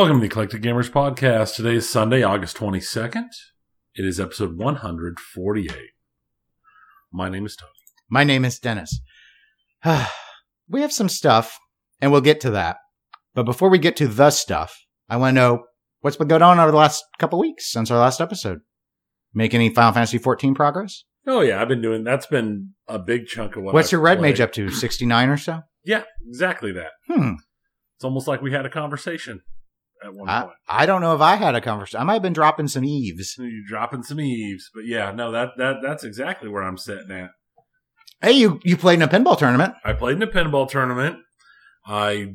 Welcome to the Eclectic Gamers Podcast. Today is Sunday, August 22nd. It is episode 148. My name is Tony. My name is Dennis. we have some stuff, and we'll get to that. But before we get to the stuff, I want to know what's been going on over the last couple weeks since our last episode. Make any Final Fantasy 14 progress? Oh, yeah, I've been doing that's been a big chunk of what What's I've your red played. mage up to? 69 or so? Yeah, exactly that. Hmm. It's almost like we had a conversation at one I, point. I don't know if I had a conversation. I might have been dropping some eaves. You're dropping some eaves, but yeah, no, that that that's exactly where I'm sitting at. Hey, you, you played in a pinball tournament. I played in a pinball tournament. I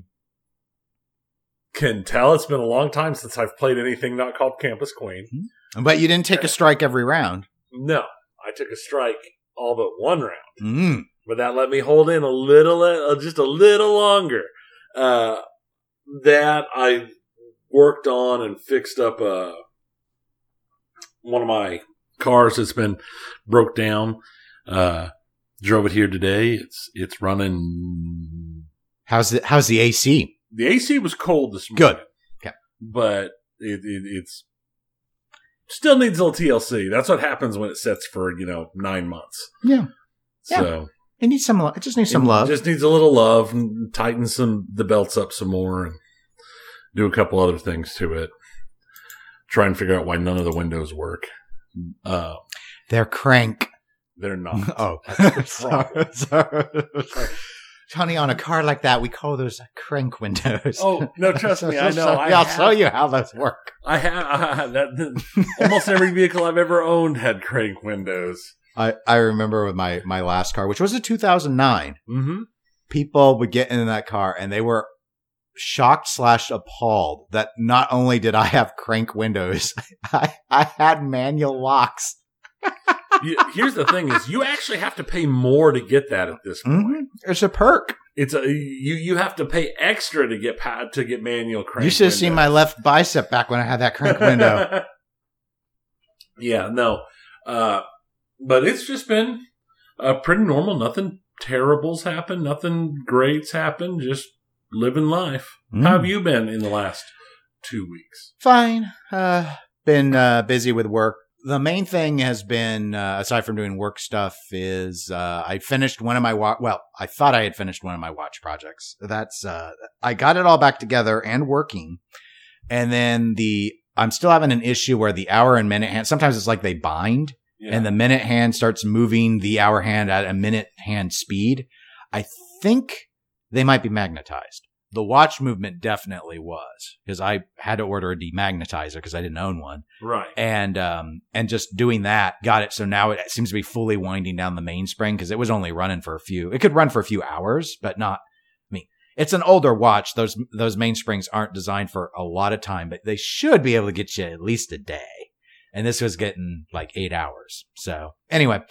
can tell it's been a long time since I've played anything not called Campus Queen. But you didn't take a strike every round. No, I took a strike all but one round, Mm. but that let me hold in a little, uh, just a little longer. Uh, that I worked on and fixed up uh, one of my cars that's been broke down. Uh, drove it here today. It's it's running How's the, how's the AC? the AC was cold this morning. Good. Okay. But it, it it's still needs a little TLC. That's what happens when it sets for, you know, nine months. Yeah. Yeah. So It needs some, lo- it just needs some it love. Just needs a little love and tighten some the belts up some more and do a couple other things to it. Try and figure out why none of the windows work. Uh, They're crank. they're not. Oh, That's the sorry, sorry, sorry. Honey, on a car like that, we call those crank windows. Oh no! Trust me, I know. I I'll have- show you how those work. I have I, that. Almost every vehicle I've ever owned had crank windows. I, I remember with my, my last car, which was a 2009, Mm-hmm. people would get in that car and they were shocked slash appalled that not only did I have crank windows, I, I had manual locks. You- Here's the thing: is you actually have to pay more to get that at this point. Mhm. It's a perk. It's a you you have to pay extra to get pa- to get manual crank. you should have seen my left bicep back when I had that crank window. yeah, no, uh, but it's just been uh, pretty normal. Nothing terrible's happened. Nothing great's happened. Just living life. How have Mm. you been in the last two weeks? Fine. Uh, been uh, busy with work. The main thing has been, uh, aside from doing work stuff, is uh, I finished one of my wa- well, I thought I had finished one of my watch projects. That's uh, I got it all back together and working, and then the I'm still having an issue where the hour and minute hand. Sometimes it's like they bind, Yeah. and the minute hand starts moving the hour hand at a minute hand speed. I think they might be magnetized. The watch movement definitely was because I had to order a demagnetizer because I didn't own one, right. and um and just doing that got it. So now it seems to be fully winding down the mainspring because it was only running for a few. It could run for a few hours, but not. I mean, it's an older watch. Those those mainsprings aren't designed for a lot of time, but they should be able to get you at least a day. And this was getting like eight hours. So anyway,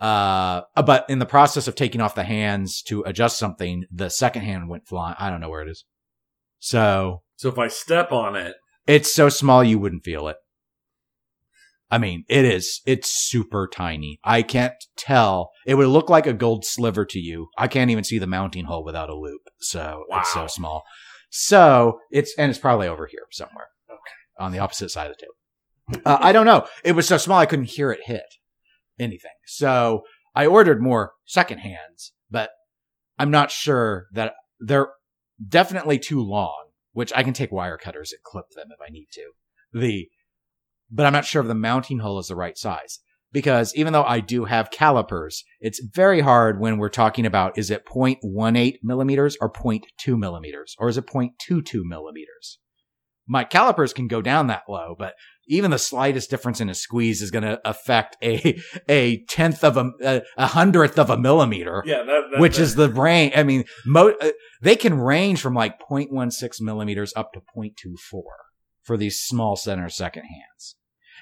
uh, but in the process of taking off the hands to adjust something, the second hand went flying. I don't know where it is. So So if I step on it, it's so small you wouldn't feel it. I mean, it is. It's super tiny. I can't tell. It would look like a gold sliver to you. I can't even see the mounting hole without a loupe. So it's so small. So it's and it's probably over here somewhere. Okay. On the opposite side of the table. Uh, I don't know. It was so small I couldn't hear it hit anything. So I ordered more second hands, but I'm not sure that they're definitely too long, which I can take wire cutters and clip them if I need to. The, but I'm not sure if the mounting hole is the right size because even though I do have calipers, it's very hard when we're talking about is it 0.18 millimeters or 0.2 millimeters or is it 0.22 millimeters? My calipers can go down that low, but even the slightest difference in a squeeze is going to affect a a tenth of a, a hundredth of a millimeter yeah, that, that which that- is the range. I mean, mo- uh, they can range from like 0.16 millimeters up to 0.24 for these small center second hands.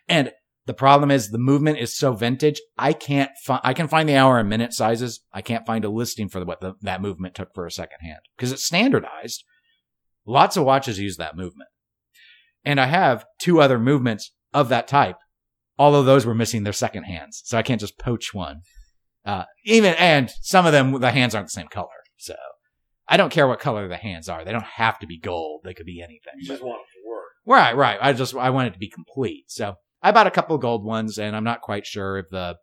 And the problem is the movement is so vintage. I can't find, I can find the hour and minute sizes. I can't find a listing for what the, that movement took for a second hand because it's standardized. Lots of watches use that movement. And I have two other movements of that type, although those were missing their second hands. So I can't just poach one. Uh, even, and some of them, the hands aren't the same color. So I don't care what color the hands are. They don't have to be gold. They could be anything. you just want it to work. Right, right. I just I want it to be complete. So I bought a couple of gold ones, and I'm not quite sure if the.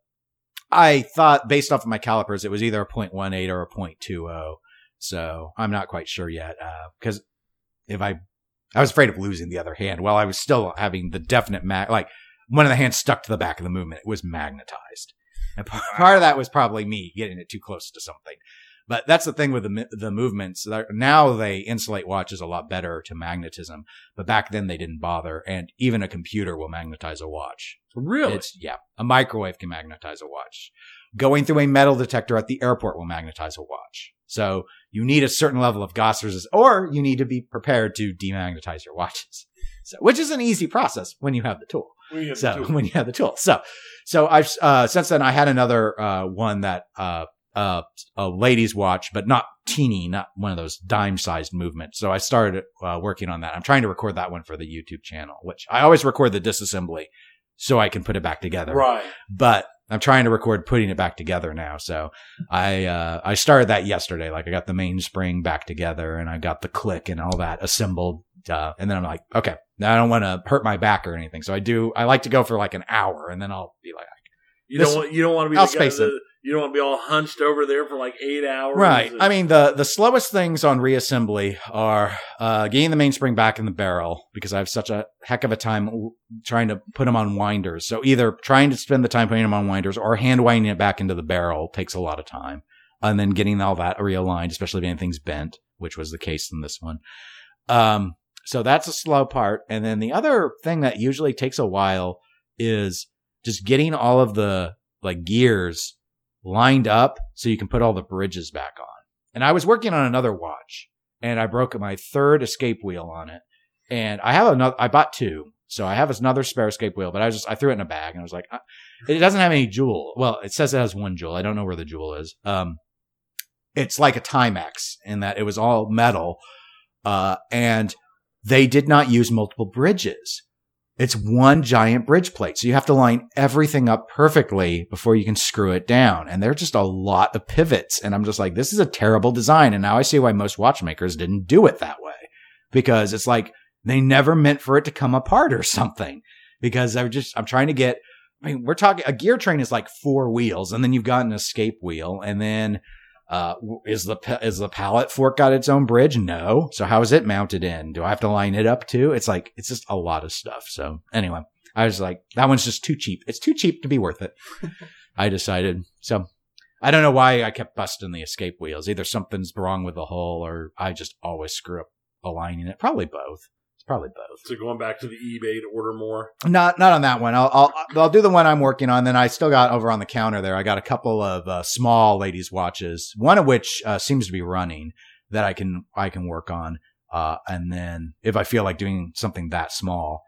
I thought based off of my calipers, it was either a 0.18 or a 0.20. So I'm not quite sure yet because if I, I was afraid of losing the other hand. While I was still having the definite mag, like one of the hands stuck to the back of the movement. It was magnetized, and part of that was probably me getting it too close to something. But that's the thing with the the movements. Now they insulate watches a lot better to magnetism, but back then they didn't bother. And even a computer will magnetize a watch. Really? It's yeah. A microwave can magnetize a watch. Going through a metal detector at the airport will magnetize a watch. So you need a certain level of Gauss resistance, or you need to be prepared to demagnetize your watches. So, which is an easy process when you have the tool. When so the tool. when you have the tool. So, so I've uh, since then I had another uh, one that uh, uh, a lady's watch, but not teeny, not one of those dime sized movements. So I started uh, working on that. I'm trying to record that one for the YouTube channel, which I always record the disassembly so I can put it back together. Right. But I'm trying to record putting it back together now. So I uh, I started that yesterday. Like I got the mainspring back together and I got the click and all that assembled. Uh, and then I'm like, okay, now I don't want to hurt my back or anything. So I do. I like to go for like an hour, and then I'll be like, You This- don't want you don't want to be I'll the guy space it. that- you don't want to be all hunched over there for like eight hours. Right. I mean, the the slowest things on reassembly are uh, getting the mainspring back in the barrel because I have such a heck of a time w- trying to put them on winders. So either trying to spend the time putting them on winders or hand winding it back into the barrel takes a lot of time, and then getting all that realigned, especially if anything's bent, which was the case in this one. Um, so that's a slow part, and then the other thing that usually takes a while is just getting all of the like gears lined up so you can put all the bridges back on. And I was working on another watch and I broke my third escape wheel on it. And I have another, I bought two. So I have another spare escape wheel, but I just, I threw it in a bag and I was like, uh, it doesn't have any jewel. Well, it says it has one jewel. I don't know where the jewel is. Um, it's like a Timex in that it was all metal. Uh, and they did not use multiple bridges. It's one giant bridge plate. So you have to line everything up perfectly before you can screw it down. And there are just a lot of pivots. And I'm just like, this is a terrible design. And now I see why most watchmakers didn't do it that way because it's like they never meant for it to come apart or something because I'm just, I'm trying to get, I mean, we're talking, a gear train is like four wheels and then you've got an escape wheel and then uh, is the is the pallet fork got its own bridge? No. So how is it mounted in? Do I have to line it up too? It's like it's just a lot of stuff. So anyway, I was like, that one's just too cheap. It's too cheap to be worth it. I decided. So I don't know why I kept busting the escape wheels. Either something's wrong with the hull, or I just always screw up aligning it. Probably both. Probably both. So going back to the eBay to order more. Not not on that one. I'll I'll I'll do the one I'm working on. Then I still got over on the counter there. I got a couple of uh, small ladies' watches. One of which uh, seems to be running that I can I can work on. Uh, and then if I feel like doing something that small,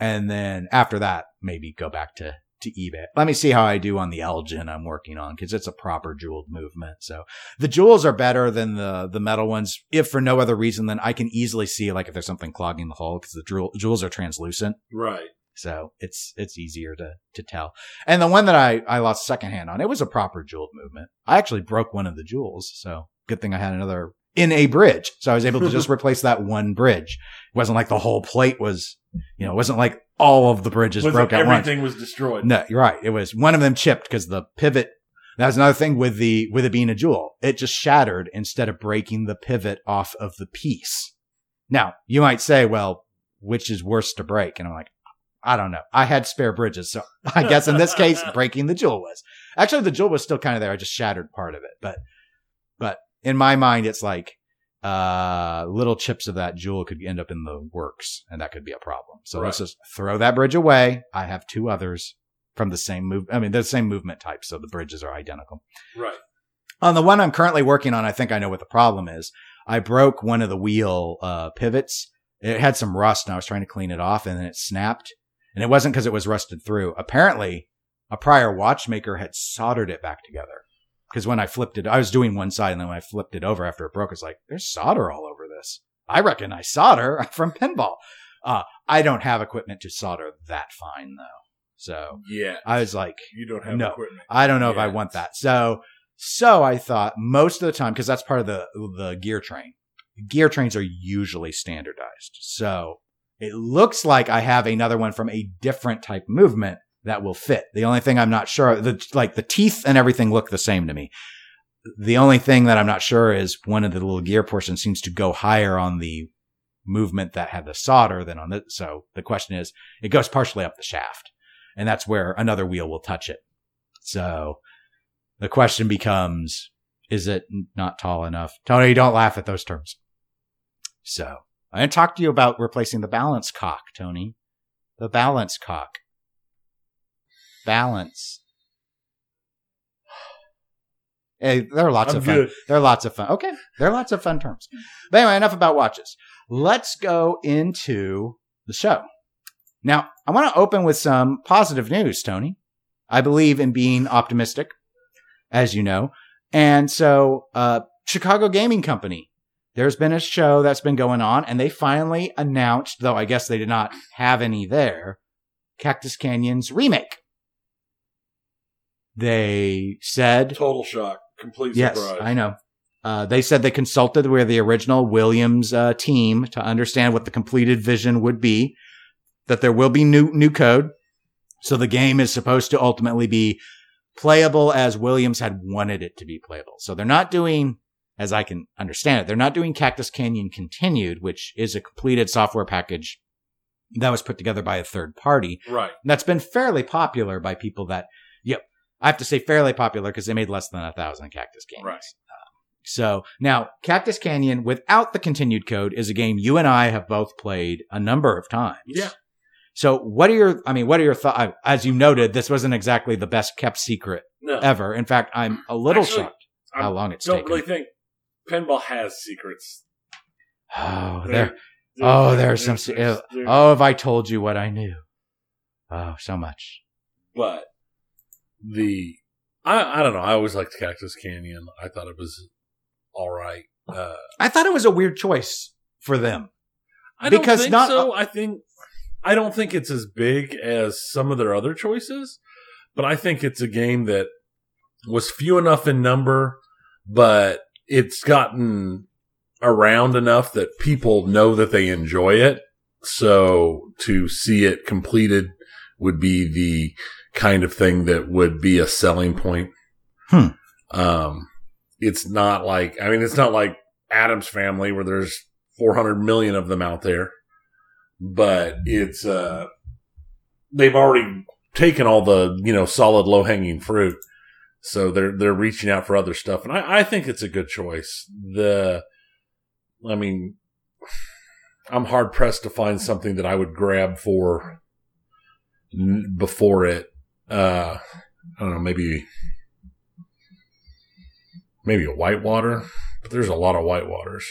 and then after that maybe go back to to eBay. Let me see how I do on the Elgin I'm working on because it's a proper jeweled movement. So the jewels are better than the the metal ones, if for no other reason than I can easily see like if there's something clogging the hole because the jewel, jewels are translucent. Right. So it's it's easier to to tell. And the one that I I lost secondhand on, it was a proper jeweled movement. I actually broke one of the jewels, so good thing I had another in a bridge. So I was able to just replace that one bridge. It wasn't like the whole plate was, you know, it wasn't like all of the bridges Was broke it at once. everything was destroyed. No, you're right. It was one of them chipped because the pivot. That was another thing with the with it being a jewel. It just shattered instead of breaking the pivot off of the piece. Now you might say, well, which is worse to break? And I'm like, I don't know. I had spare bridges, so I guess in this case, breaking the jewel was actually the jewel was still kind of there. I just shattered part of it, but but in my mind, it's like uh little chips of that jewel could end up in the works, and that could be a problem. So let's just throw that bridge away. I have two others from the same move. I mean, they're the same movement type, so the bridges are identical. Right. On the one I'm currently working on, I think I know what the problem is. I broke one of the wheel uh, pivots. It had some rust, and I was trying to clean it off, and then it snapped. And it wasn't because it was rusted through. Apparently, a prior watchmaker had soldered it back together. Because when I flipped it, I was doing one side, and then when I flipped it over after it broke, it's like there's solder all over this. I recognize solder from pinball. Uh, I don't have equipment to solder that fine though. So Yeah. I was like, You don't have No. equipment. I don't know if I want that. So, so I thought most of the time, because that's part of the the gear train. Gear trains are usually standardized. So It looks like I have another one from a different type movement that will fit. The only thing I'm not sure, the, like the teeth and everything look the same to me. The only thing that I'm not sure is one of the little gear portions seems to go higher on the movement that had the solder than on the, so the question is, it goes partially up the shaft and that's where another wheel will touch it. So the question becomes, is it not tall enough? Tony, don't laugh at those terms. So I didn't talk to you about replacing the balance cock, Tony. The balance cock. Balance. Hey, there are lots I'm of fun. good. There are lots of fun. Okay, there are lots of fun terms. But anyway, enough about watches. Let's go into the show. Now, I want to open with some positive news, Tony. I believe in being optimistic, as you know. And so, uh, Chicago Gaming Company, there's been a show that's been going on, and they finally announced, though I guess they did not have any there, Cactus Canyon's remake. They said Total shock. Complete Yes, surprise. I know. Uh, they said they consulted with the original Williams uh, team to understand what the completed vision would be. That there will be new new code, so the game is supposed to ultimately be playable as Williams had wanted it to be playable. So they're not doing, as I can understand it, they're not doing Cactus Canyon Continued, which is a completed software package that was put together by a third party Right. that's been fairly popular by people that, I have to say fairly popular because they made less than a thousand Cactus Canyons. Right. Um, so now Cactus Canyon without the continued code is a game you and I have both played a number of times. Yeah. So what are your, I mean, what are your thoughts? As you noted, this wasn't exactly the best kept secret No. ever. In fact, I'm a little Actually, shocked how I long it's don't taken. really think pinball has secrets. oh, there, oh, there's some, oh, if I told you what I knew. Oh, so much. but the I I don't know. I always liked Cactus Canyon. I thought it was all right. Uh, I thought it was a weird choice for them. I don't Because think not- so. I think I don't think it's as big as some of their other choices, but I think it's a game that was few enough in number, but it's gotten around enough that people know that they enjoy it. So to see it completed would be the kind of thing that would be a selling point. Hmm. Um, it's not like, I mean, it's not like Addams Family where there's 400 million of them out there, but it's, uh, they've already taken all the, you know, solid low hanging fruit. So they're, they're reaching out for other stuff. And I, I think it's a good choice. The, I mean, I'm hard pressed to find something that I would grab for n- before it. Uh, I don't know, maybe, maybe a whitewater, but there's a lot of whitewaters.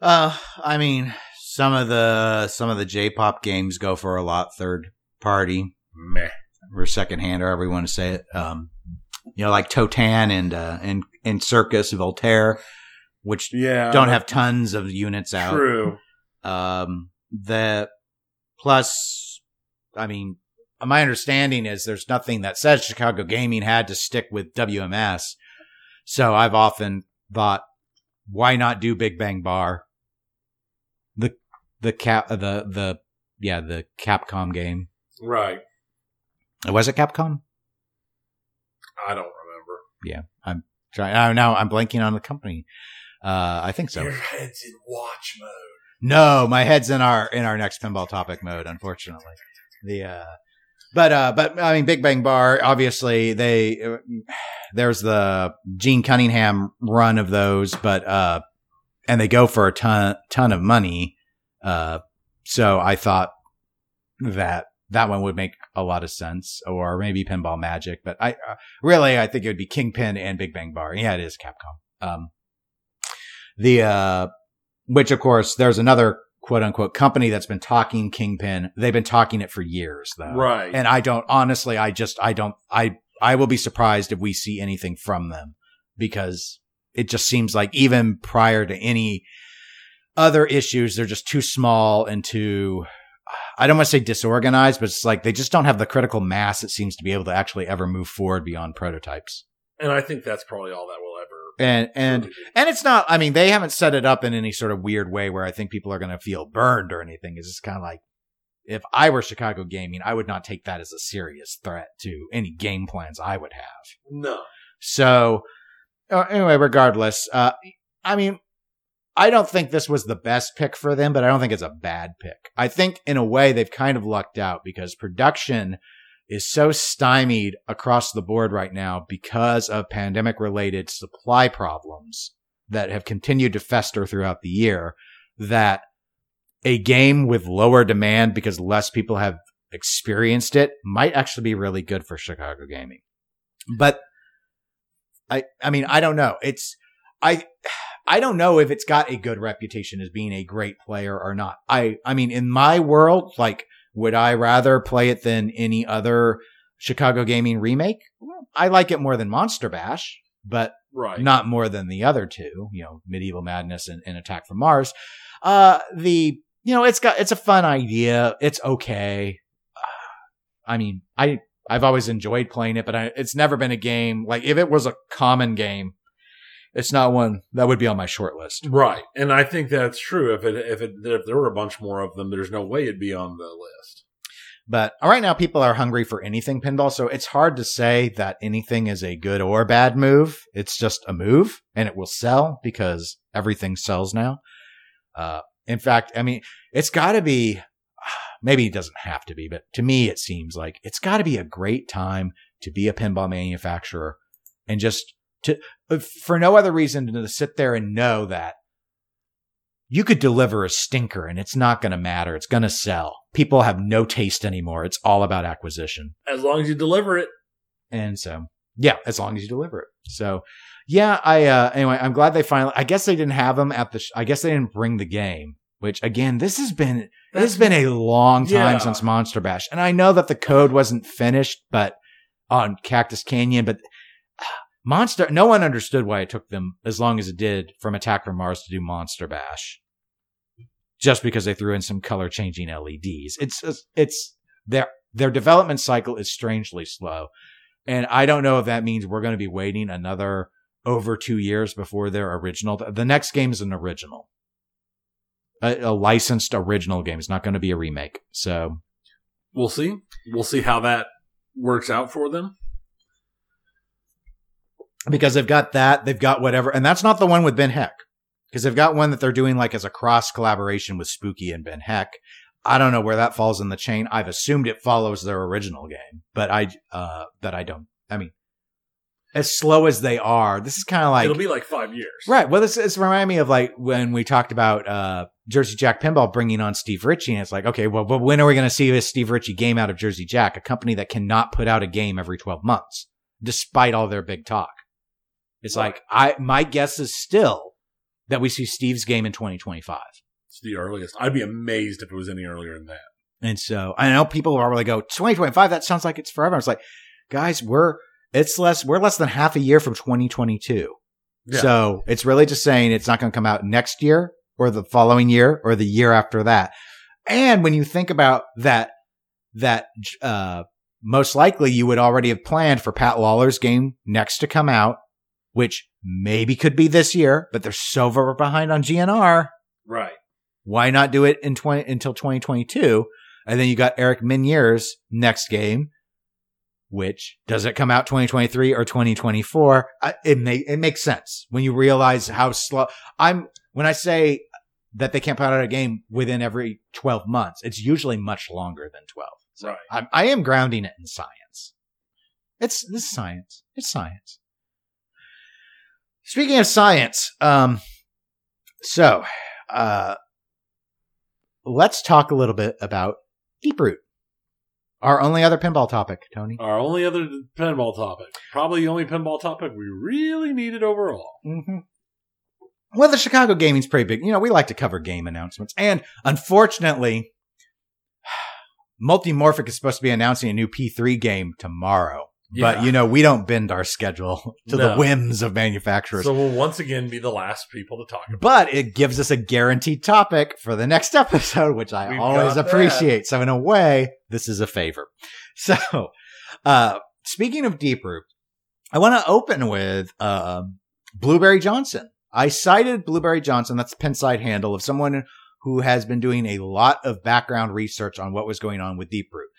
Uh, I mean, some of the some of the J-pop games go for a lot third party Meh. or second hand, or everyone to say it. Um, you know, like Totan and uh, and and Cirqus Voltaire, which Yeah. don't have tons of units out. True. Um, the plus, I mean, my understanding is there's nothing that says Chicago Gaming had to stick with WMS. So I've often thought, why not do Big Bang Bar? The the cap the the yeah the Capcom game Right. was it Capcom? I don't remember. Try oh, now I'm blanking on the company. Uh, I think so. Your head's in watch mode. No, my head's in our in our next pinball topic mode, unfortunately. The uh but uh but I mean Big Bang Bar obviously they uh, there's the Gene Cunningham run of those but uh and they go for a ton ton of money. Uh so I thought that that one would make a lot of sense or maybe Pinball Magic, but I uh, really I think it would be Kingpin and Big Bang Bar. Yeah, it is Capcom. Um the uh which of course there's another quote unquote company that's been talking Kingpin. They've been talking it for years though. Right. And I don't honestly, I just, I don't, I, I will be surprised if we see anything from them because it just seems like even prior to any other issues, they're just too small and too, I don't want to say disorganized, but it's like they just don't have the critical mass it seems to be able to actually ever move forward beyond prototypes. and I think that's probably all that will And and and it's not. I mean, they haven't set it up in any sort of weird way where I think people are going to feel burned or anything. It's just kind of like if I were Chicago Gaming, I would not take that as a serious threat to any game plans I would have. no. So uh, anyway, regardless, uh, I mean, I don't think this was the best pick for them, but I don't think it's a bad pick. I think in a way they've kind of lucked out because production is so stymied across the board right now because of pandemic related supply problems that have continued to fester throughout the year that a game with lower demand because less people have experienced it might actually be really good for Chicago gaming. But I I mean, I don't know. It's I I don't know if it's got a good reputation as being a great player or not. I I mean, in my world, like would I rather play it than any other Chicago gaming remake? Well, I like it more than Monster Bash, but Right. not more than the other two, you know, Medieval Madness and, and Attack from Mars. Uh, the, you know, it's got, it's a fun idea. It's okay. I mean, I, I've always enjoyed playing it, but I, it's never been a game. Like if it was a common game, it's not one that would be on my short list. Right. And I think that's true. If it if it if there were a bunch more of them, there's no way it'd be on the list. But right now, people are hungry for anything pinball, so it's hard to say that anything is a good or bad move. It's just a move, and it will sell because everything sells now. Uh, in fact, I mean, it's got to be. Maybe it doesn't have to be, but to me, it seems like it's got to be a great time to be a pinball manufacturer and just to, for no other reason than to sit there and know that you could deliver a stinker and it's not going to matter. It's going to sell. People have no taste anymore. It's all about acquisition. As long as you deliver it. And so, yeah, as long as you deliver it. So, yeah, I, uh, anyway, I'm glad they finally, I guess they didn't have them at the, sh- I guess they didn't bring the game, which again, this has been, this has been a long time Yeah. since Monster Bash. And I know that the code wasn't finished, but on Cactus Canyon, but uh, Monster, no one understood why it took them as long as it did from Attack from Mars to do Monster Bash. Just because they threw in some color changing LEDs. It's, it's, their, their development cycle is strangely slow. And I don't know if that means we're going to be waiting another over two years before their original. The next game is an original, a, a licensed original game. It's not going to be a remake. So We'll see. We'll see how that works out for them. Because they've got that, they've got whatever, and that's not the one with Ben Heck because they've got one that they're doing like as a cross collaboration with Spooky and Ben Heck. I don't know where that falls in the chain. I've assumed it follows their original game, but I, uh, that I don't. I mean, as slow as they are, this is kind of like It'll be like five years. Right. Well, this, this remind me of like when we talked about uh, Jersey Jack Pinball bringing on Steve Ritchie, and it's like, okay, well, but when are we going to see this Steve Ritchie game out of Jersey Jack, a company that cannot put out a game every twelve months, despite all their big talk? It's like I my guess is still that we see Steve's game in 2025. It's the earliest. I'd be amazed if it was any earlier than that. And so I know people are really go 2025. That sounds like it's forever. It's like, guys, we're it's less we're less than half a year from 2022. Yeah. So it's really just saying it's not going to come out next year or the following year or the year after that. And when you think about that, that uh, most likely you would already have planned for Pat Lawlor's game next to come out, which maybe could be this year, but they're so far behind on GNR. Right. Why not do it in 20 until 2022? And then you got Eric Meunier's next game, which does it come out 2023 or 2024? I, it may, it makes sense when you realize how slow I'm, when I say that they can't put out a game within every 12 months, it's usually much longer than 12. So Right. I'm, I am grounding it in science. It's, this science. It's science. Speaking of science, um, so, uh, let's talk a little bit about Deep Root. Our only other pinball topic, Tony. Our only other pinball topic. Probably the only pinball topic we really needed overall. Mm-hmm. Well, the Chicago gaming's pretty big. You know, we like to cover game announcements. And unfortunately, Multimorphic is supposed to be announcing a new P3 game tomorrow. But, you know, we don't bend our schedule to the whims of manufacturers. So we'll once again be the last people to talk about. but it gives us a guaranteed topic for the next episode, which I We've always got that. appreciate. So in a way, this is a favor. So, uh, speaking of Deep Root, I want to open with, um, Blueberry Johnson. I cited Blueberry Johnson, that's the Pinside handle of someone who has been doing a lot of background research on what was going on with Deeproot.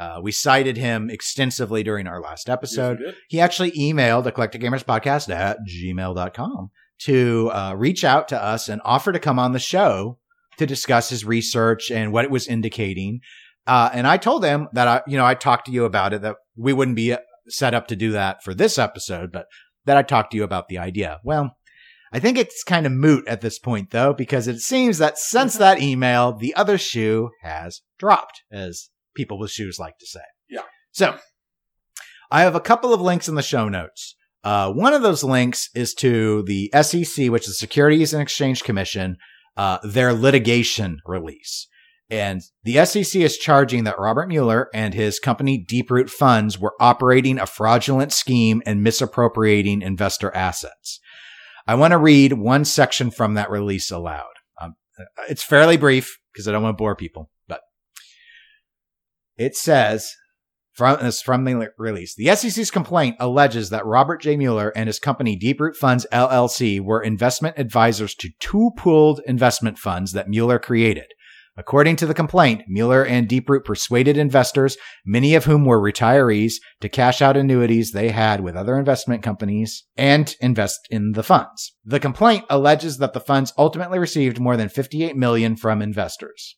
Uh, we cited him extensively during our last episode. Yes. He actually emailed Eclectic Gamers Podcast at gmail.com to uh, reach out to us and offer to come on the show to discuss his research and what it was indicating. Uh, and I told him that I, you know, I talked to you about it, that we wouldn't be uh, set up to do that for this episode, but that I talked to you about the idea. Well, I think it's kind of moot at this point though, because it seems that since that email, the other shoe has dropped, as people with shoes like to say. Yeah. So I have a couple of links in the show notes. Uh, one of those links is to the SEC, which is the Securities and Exchange Commission, uh, their litigation release. And the SEC is charging that Robert Mueller and his company Deeproot Funds were operating a fraudulent scheme and misappropriating investor assets. I want to read one section from that release aloud. Um, it's fairly brief because I don't want to bore people, it says from this from the release. The SEC's complaint alleges that Robert J. Mueller and his company Deeproot Funds LLC were investment advisors to two pooled investment funds that Mueller created. According to the complaint, Mueller and Deeproot persuaded investors, many of whom were retirees, to cash out annuities they had with other investment companies and invest in the funds. The complaint alleges that the funds ultimately received more than 58 million from investors.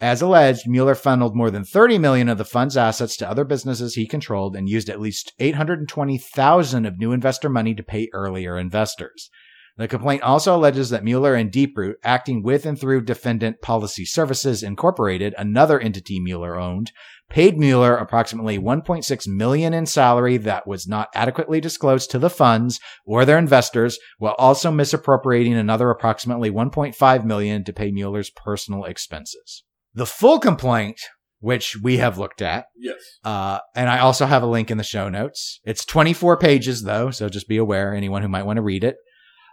As alleged, Mueller funneled more than 30 million of the fund's assets to other businesses he controlled and used at least 820,000 of new investor money to pay earlier investors. The complaint also alleges that Mueller and Deeproot, acting with and through Defendant Policy Services Incorporated, another entity Mueller owned, paid Mueller approximately 1.6 million in salary that was not adequately disclosed to the funds or their investors, while also misappropriating another approximately 1.5 million to pay Mueller's personal expenses. The full complaint, which we have looked at, Yes. uh, and I also have a link in the show notes. It's 24 pages though, so just be aware, anyone who might want to read it.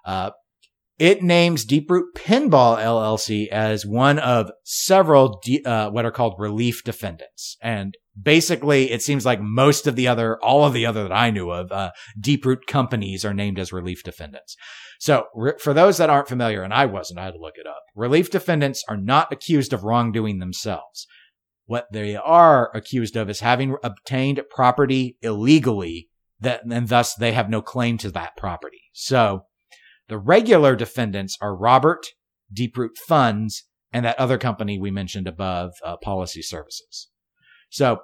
Uh, it names Deeproot Pinball LLC as one of several de- uh, what are called relief defendants. And basically, it seems like most of the other, all of the other that I knew of, uh, Deeproot companies are named as relief defendants. So re- for those that aren't familiar, and I wasn't, I had to look it up. Relief defendants are not accused of wrongdoing themselves. What they are accused of is having obtained property illegally that, and thus they have no claim to that property. So the regular defendants are Robert, Deeproot Funds, and that other company we mentioned above, uh, Policy Services. So,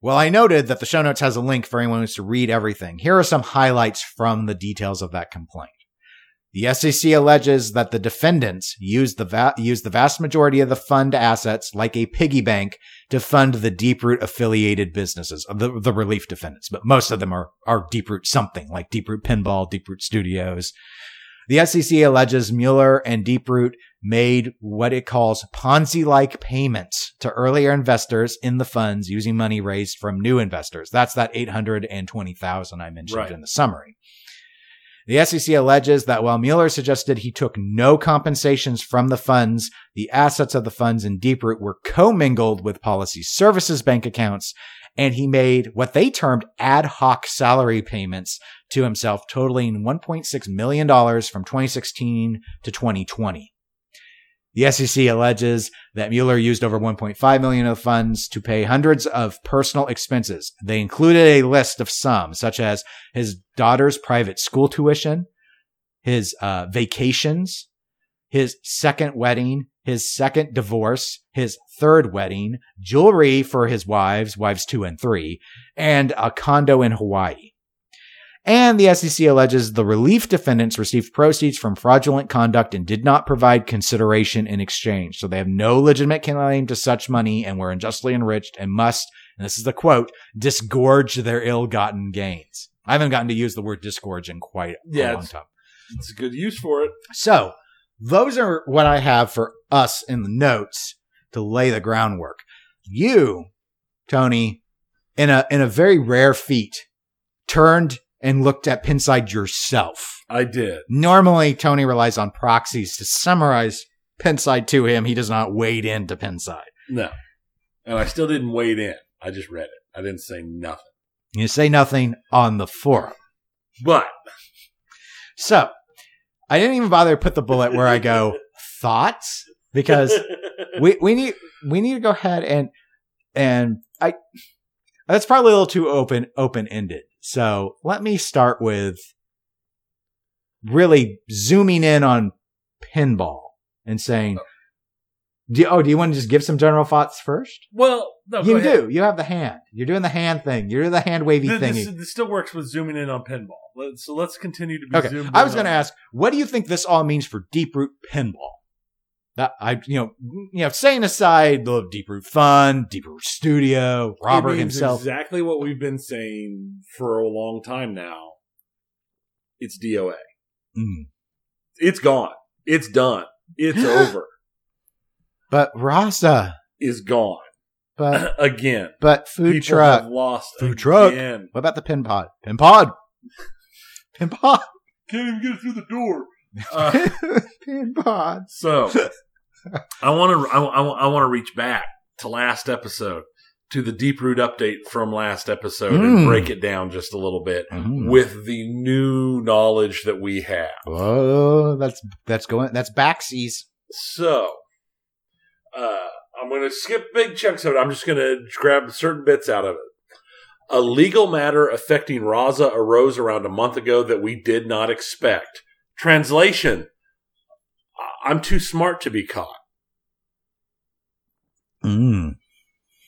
well, I noted that the show notes has a link for anyone who wants to read everything. Here are some highlights from the details of that complaint. The SEC alleges that the defendants used the, va- used the vast majority of the fund assets like a piggy bank to fund the Deeproot affiliated businesses, uh, the, the relief defendants, but most of them are, are Deeproot something like Deeproot Pinball, Deeproot Studios. The SEC alleges Mueller and Deeproot made what it calls Ponzi-like payments to earlier investors in the funds using money raised from new investors. That's that 820,000 I mentioned Right. in the summary. The SEC alleges that while Mueller suggested he took no compensations from the funds, the assets of the funds in Deeproot were commingled with policy services bank accounts, and he made what they termed ad hoc salary payments to himself totaling $1.6 million from 2016 to 2020. The SEC alleges that Mueller used over 1.5 million of funds to pay hundreds of personal expenses. They included a list of some, such as his daughter's private school tuition, his uh, vacations, his second wedding, his second divorce, his third wedding, jewelry for his wives, wives two and three, and a condo in Hawaii. And the SEC alleges the relief defendants received proceeds from fraudulent conduct and did not provide consideration in exchange. So they have no legitimate claim to such money and were unjustly enriched and must, and this is the quote, disgorge their ill-gotten gains. I haven't gotten to use the word disgorge in quite Yeah, a long time. It's a good use for it. So those are what I have for us in the notes to lay the groundwork. You, Tony, in a in a very rare feat, turned and looked at Pinside yourself. I did. Normally, Tony relies on proxies to summarize Pinside to him. He does not wade into Pinside. No. And I still didn't wade in. I just read it. I didn't say nothing. You say nothing on the forum. But So I didn't even bother to put the bullet where I go thoughts because we we need we need to go ahead and and I that's probably a little too open open ended. So let me start with really zooming in on pinball and saying, do you, oh, do you want to just give some general thoughts first? Well, no, you do. You have the hand. You're doing the hand thing. You're the hand wavy Th- thing. This, this still works with zooming in on pinball. So let's continue to be Okay. I was going to ask, what do you think this all means for Deep Root Pinball? That I, you know, you know, setting aside the Deep Root Fun, Deep Root Studio, Robert himself. Exactly what we've been saying for a long time now. It's DOA. Mm. It's gone. It's done. It's over. But Raza, Is gone but again. but food truck. have lost Food truck. What about the pin pod? Pin pod. Pin pod. Can't even get it through the door. Uh, pin pod. So I want to I, I, want to reach back to last episode to the deep root update from last episode and Mm. break it down just a little bit Mm. with the new knowledge that we have. Oh, that's that's going. That's backsies. So uh, I'm going to skip big chunks of it. I'm just going to grab certain bits out of it. A legal matter affecting Raza arose around a month ago that we did not expect. Translation I'm too smart to be caught. Mm.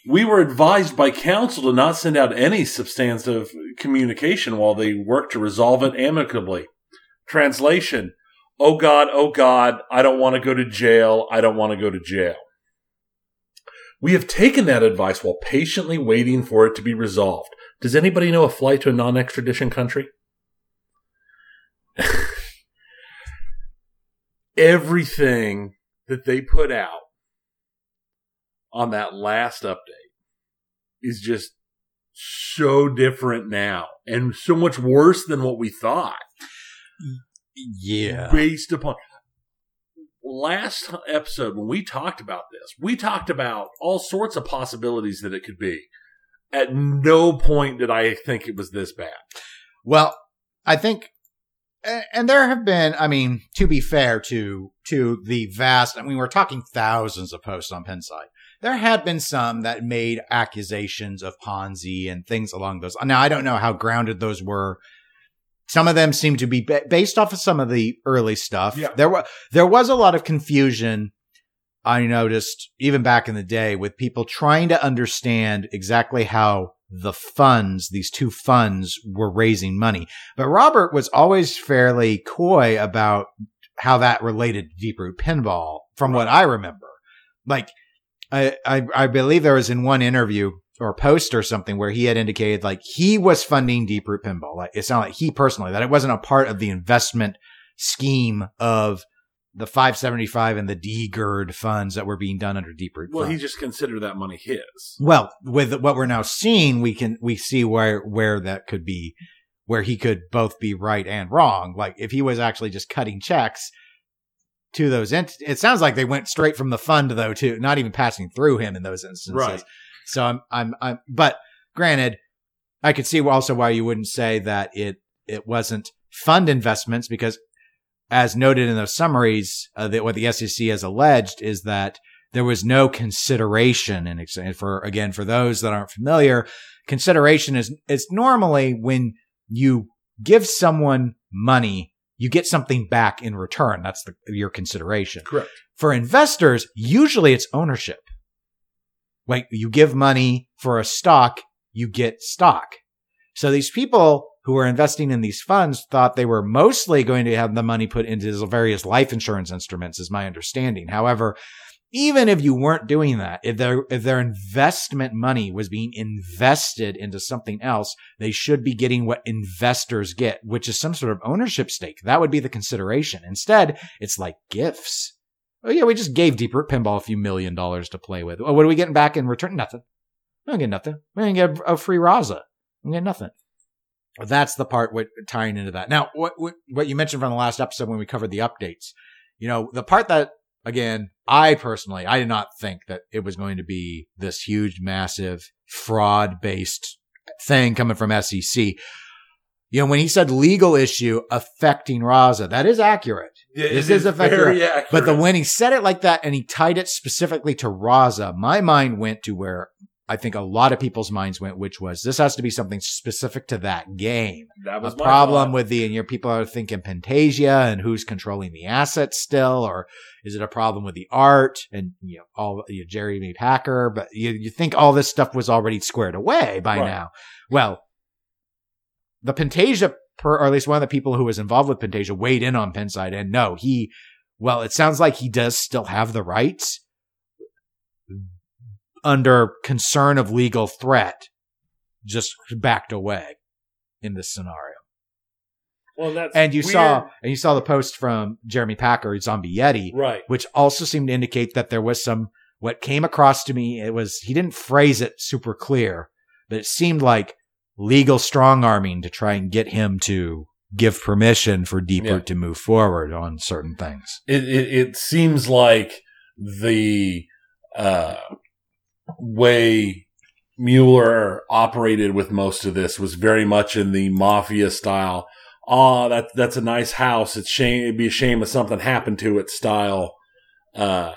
We were advised by counsel to not send out any substantive communication while they work to resolve it amicably. Translation Oh God, oh God, I don't want to go to jail. I don't want to go to jail. We have taken that advice while patiently waiting for it to be resolved. Does anybody know a flight to a non extradition country? Everything that they put out on that last update is just so different now and so much worse than what we thought. Yeah. based upon last episode when we talked about this we talked about all sorts of possibilities that it could be. At no point did i think it was this bad. Well, I think, and there have been. I mean, to be fair to to the vast, I mean, we're talking thousands of posts on Pinside. There had been some that made accusations of Ponzi and things along those. Now, I don't know how grounded those were. Some of them seem to be ba- based off of some of the early stuff. Yeah. There was there was a lot of confusion. I noticed even back in the day with people trying to understand exactly how the funds, these two funds, were raising money. But Robert was always fairly coy about how that related to Deep Root Pinball, from what I remember. Like, I, I, I believe there was in one interview or post or something where he had indicated like he was funding Deep Root Pinball. Like, it's not like he personally, that it wasn't a part of the investment scheme of the 575 and the D-GERD funds that were being done under Deep Root. well Fund. he just considered that money his Well, with what we're now seeing, we can we see where where that could be, where he could both be right and wrong. Like if he was actually just cutting checks to those it sounds like they went straight from the fund though to not even passing through him in those instances. Right. So I'm I'm I'm but granted, I could see also why you wouldn't say that it it wasn't fund investments because as noted in those summaries, uh, that what the SEC has alleged is that there was no consideration and for again for those that aren't familiar consideration is it's normally when you give someone money you get something back in return. That's the, your consideration. Correct. For investors usually it's ownership. Like you give money for a stock you get stock. So these people who were investing in these funds thought they were mostly going to have the money put into various life insurance instruments is my understanding however even if you weren't doing that, if their if their investment money was being invested into something else, they should be getting what investors get, which is some sort of ownership stake. That would be the consideration. Instead, it's like gifts. Oh yeah, we just gave Deep Root Pinball a few million dollars to play with. What are we getting back in return? Nothing. We don't get nothing. We didn't get a free Raza. We get nothing. That's the part what tying into that. Now, what, what what you mentioned from the last episode when we covered the updates, you know, the part that again, I personally, I did not think that it was going to be this huge, massive fraud based thing coming from SEC. You know, when he said legal issue affecting Raza, that is accurate. It This is effective. very accurate. But the when he said it like that and he tied it specifically to Raza, my mind went to where I think a lot of people's minds went, which was this has to be something specific to that game. that was my problem thought. with the, and your people are thinking Pantasia and who's controlling the assets still, or is it a problem with the art and, you know, all, you know, Jeremy Packer, but you, you think all this stuff was already squared away by Right. now. Well, the Pantasia, per, or at least one of the people who was involved with Pantasia weighed in on Pinside and no, he, well, it sounds like he does still have the rights under concern of legal threat, just backed away in this scenario. Well, that's And you weird. saw, and you saw the post from Jeremy Packer, Zombie Yeti, right. which also seemed to indicate that there was some, what came across to me, it was, he didn't phrase it super clear, but it seemed like legal strong arming to try and get him to give permission for Deeper Yeah. to move forward on certain things. It, it it seems like the uh, way Mueller operated with most of this was very much in the mafia style. Ah, that that's a nice house. It's shame. It'd be a shame if something happened to it. Style. Uh,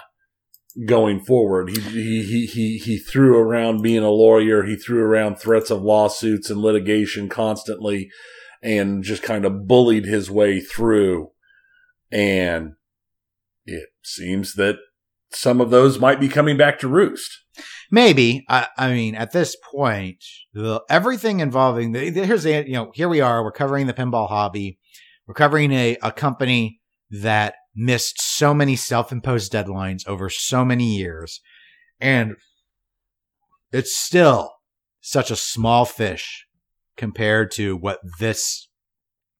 going forward, he he he he threw around being a lawyer. He threw around threats of lawsuits and litigation constantly, and just kind of bullied his way through. And it seems that some of those might be coming back to roost. Maybe. I, I mean, at this point, the, everything involving the, the- here's the, you know, here we are. We're covering the pinball hobby. We're covering a, a company that missed so many self-imposed deadlines over so many years. And it's still such a small fish compared to what this,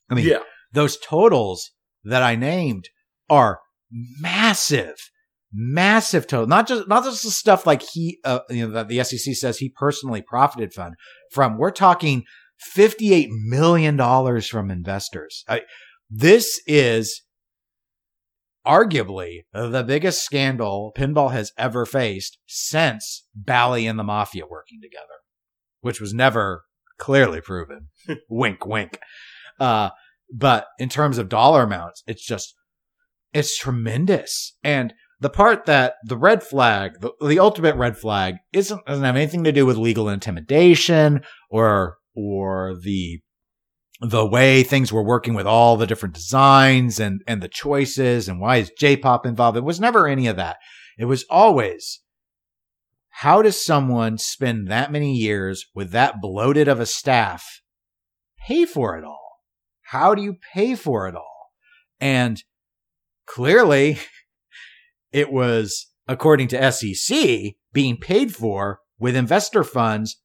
I mean, yeah, those totals that I named are massive, massive total. Not just not just the stuff like he, uh, you know, that the SEC says he personally profited from. From we're talking fifty eight million dollars from investors. I, this is arguably the biggest scandal pinball has ever faced since Bally and the Mafia working together, which was never clearly proven. wink, wink. Uh, but in terms of dollar amounts, it's just, it's tremendous. And the part that the red flag, the, the ultimate red flag isn't, doesn't have anything to do with legal intimidation or, or the, the way things were working with all the different designs and, and the choices and why is J-pop involved? It was never any of that. It was always, how does someone spend that many years with that bloated of a staff pay for it all? How do you pay for it all? And clearly it was, according to SEC, being paid for with investor funds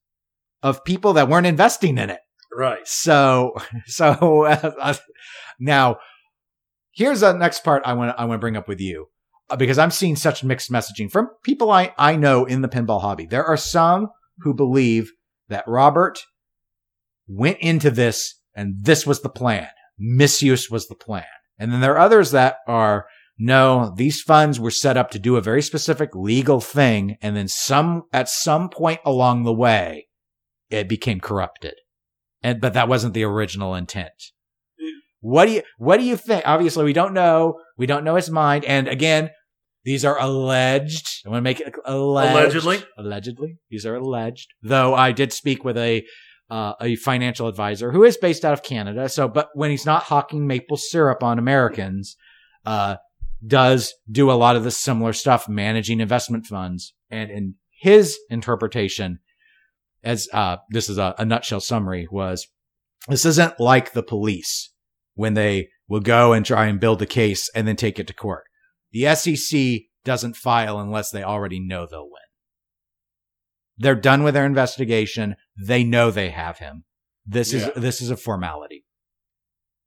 of people that weren't investing in it. right. So, so uh, now here's the next part I want to, I want to bring up with you uh, because I'm seeing such mixed messaging from people I, I know in the pinball hobby. There are some who believe that Robert went into this and this was the plan. Misuse was the plan. And then there are others that are, no, these funds were set up to do a very specific legal thing. And then some, at some point along the way, it became corrupted. And, but that wasn't the original intent. What do you, what do you think? Obviously, we don't know. We don't know his mind. And again, these are alleged. I want to make it alleged. Allegedly? Allegedly. These are alleged. Though I did speak with a, uh, a financial advisor who is based out of Canada. So, but when he's not hawking maple syrup on Americans, uh, does do a lot of this similar stuff, managing investment funds. And in his interpretation, as uh, this is a, a nutshell summary, was this isn't like the police when they will go and try and build a case and then take it to court. The SEC doesn't file unless they already know they'll win. They're done with their investigation. They know they have him. This Yeah. is this is a formality.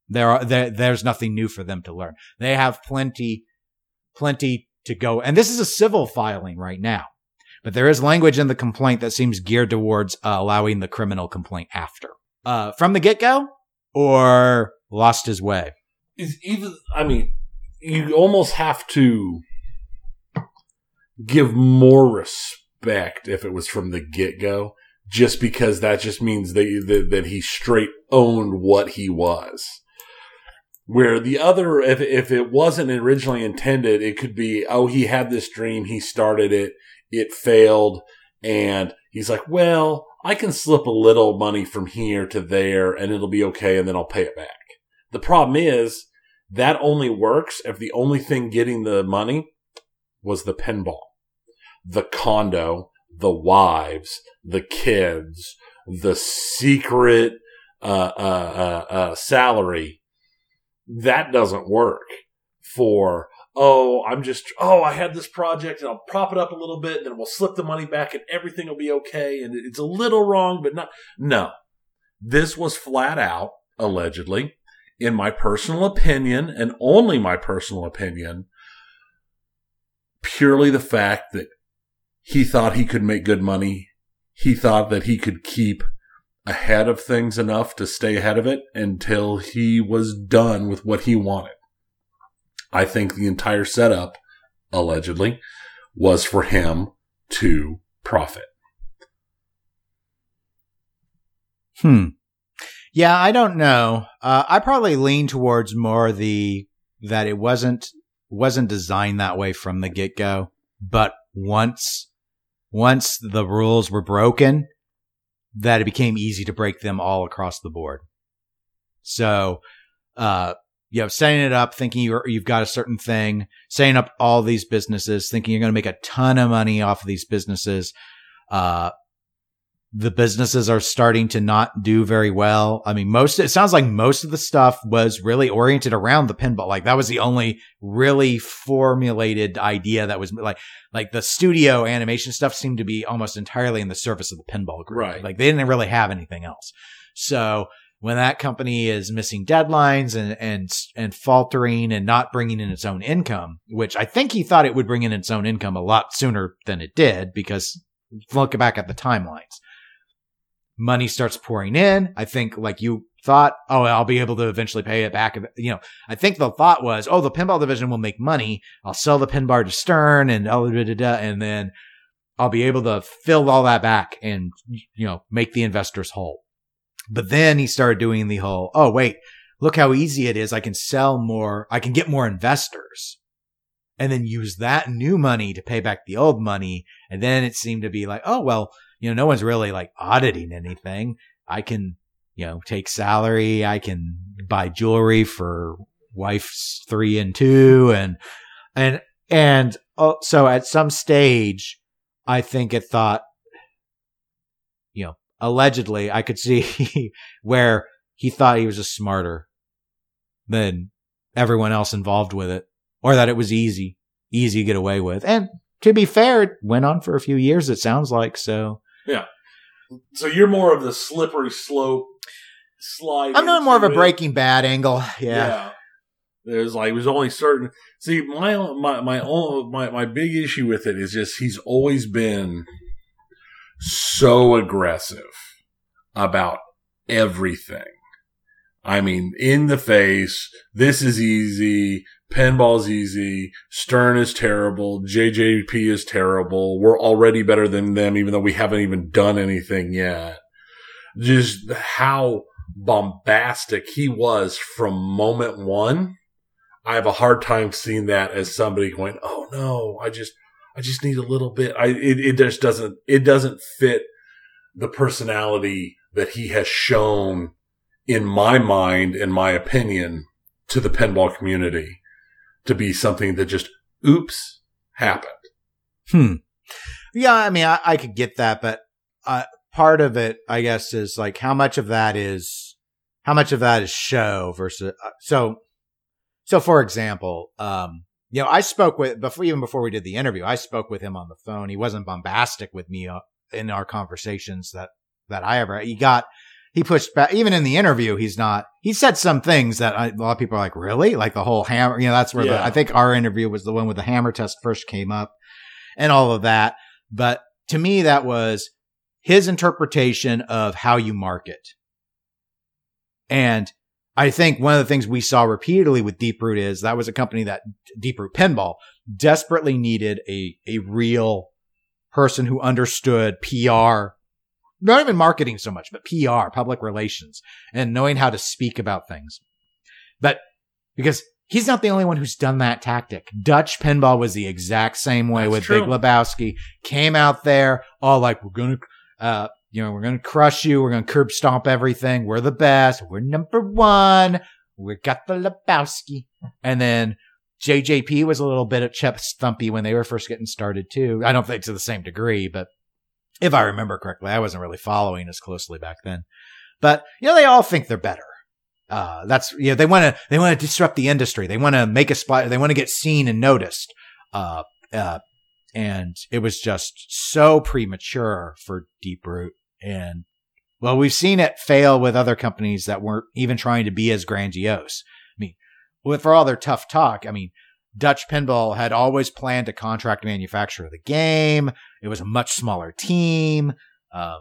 There are there, there's nothing new for them to learn. They have plenty plenty to go. And this is a civil filing right now. But there is language in the complaint that seems geared towards uh, allowing the criminal complaint after. Uh, from the get go or lost his way? Is even I mean, you almost have to give more respect if it was from the get go just because that just means that, that, that he straight owned what he was. Where the other, if, if it wasn't originally intended, it could be, oh, he had this dream, he started it, it failed, and he's like, well, I can slip a little money from here to there and it'll be okay and then I'll pay it back. The problem is that only works if the only thing getting the money was the pinball, the condo, the wives, the kids, the secret uh, uh, uh, uh salary that doesn't work for oh i'm just oh i had this project and i'll prop it up a little bit and then we'll slip the money back and everything will be okay. And it's a little wrong but not no. This was flat out allegedly in my personal opinion and only my personal opinion purely the fact that he thought he could make good money. He thought that he could keep ahead of things enough to stay ahead of it until he was done with what he wanted. I think the entire setup, allegedly, was for him to profit. Hmm. Yeah, I don't know. Uh, I probably lean towards more the that it wasn't wasn't designed that way from the get go, but once once the rules were broken, that it became easy to break them all across the board. So, uh, you know, setting it up, thinking you you've got a certain thing, setting up all these businesses, thinking you're going to make a ton of money off of these businesses, uh, the businesses are starting to not do very well. I mean, most, it sounds like most of the stuff was really oriented around the pinball. Like that was the only really formulated idea that was like, like the studio animation stuff seemed to be almost entirely in the service of the pinball group. Right. Like they didn't really have anything else. So when that company is missing deadlines and, and, and faltering and not bringing in its own income, which I think he thought it would bring in its own income a lot sooner than it did because look back at the timelines money starts pouring in. I think like you thought, oh, I'll be able to eventually pay it back. You know, I think the thought was, oh, the pinball division will make money. I'll sell the pinbar to Stern and oh, da, da, da, and then I'll be able to fill all that back and, you know, make the investors whole. But then he started doing the whole, oh, wait, look how easy it is. I can sell more. I can get more investors and then use that new money to pay back the old money. And then it seemed to be like, oh, well, you know, no one's really like auditing anything. I can, you know, take salary. I can buy jewelry for wife's three and two and, and, and oh, so at some stage, I think it thought, you know, allegedly I could see where he thought he was just smarter than everyone else involved with it or that it was easy, easy to get away with. And to be fair, it went on for a few years, it sounds like. So yeah. So you're more of the slippery slope slide. I'm doing more of a Breaking Bad angle. Yeah. yeah. There's like there's only certain. See, my my my own my my big issue with it is just he's always been so aggressive about everything. I mean, in the face. This is easy. Pinball's easy. Stern is terrible. JJP is terrible. We're already better than them, even though we haven't even done anything yet. Just how bombastic he was from moment one. I have a hard time seeing that as somebody going, "Oh no, I just, I just need a little bit." I it, it just doesn't it doesn't fit the personality that he has shown in my mind, in my opinion, to the pinball community to be something that just oops happened. Hmm. Yeah, I mean, I, I could get that, but uh, part of it, I guess, is like how much of that is how much of that is show versus uh, so. So, for example, um, you know, I spoke with before even before we did the interview. I spoke with him on the phone. He wasn't bombastic with me uh, in our conversations that that I ever. He got he pushed back. Even in the interview, he's not. He said some things that I, a lot of people are like, really? Like the whole hammer. You know, that's where yeah. the, I think our interview was the one with the hammer test first came up, and all of that. But to me, that was his interpretation of how you market. And I think one of the things we saw repeatedly with Deeproot is that was a company that Deeproot Pinball desperately needed a a real person who understood PR not even marketing so much, but PR, public relations, and knowing how to speak about things. But because he's not the only one who's done that tactic. Dutch pinball was the exact same way That's with true. Big Lebowski. Came out there all like, we're going to, uh, you know, we're going to crush you. We're going to curb stomp everything. We're the best. We're number one. We got the Lebowski. And then JJP was a little bit of chest thumpy when they were first getting started too. I don't think to the same degree, but if I remember correctly, I wasn't really following as closely back then. But you know, they all think they're better. Uh, that's you know, they want to they want to disrupt the industry. They want to make a spot. They want to get seen and noticed. Uh, uh, and it was just so premature for Deep Root. And well, we've seen it fail with other companies that weren't even trying to be as grandiose. I mean, with for all their tough talk, I mean, Dutch Pinball had always planned to contract manufacture the game. It was a much smaller team. Um,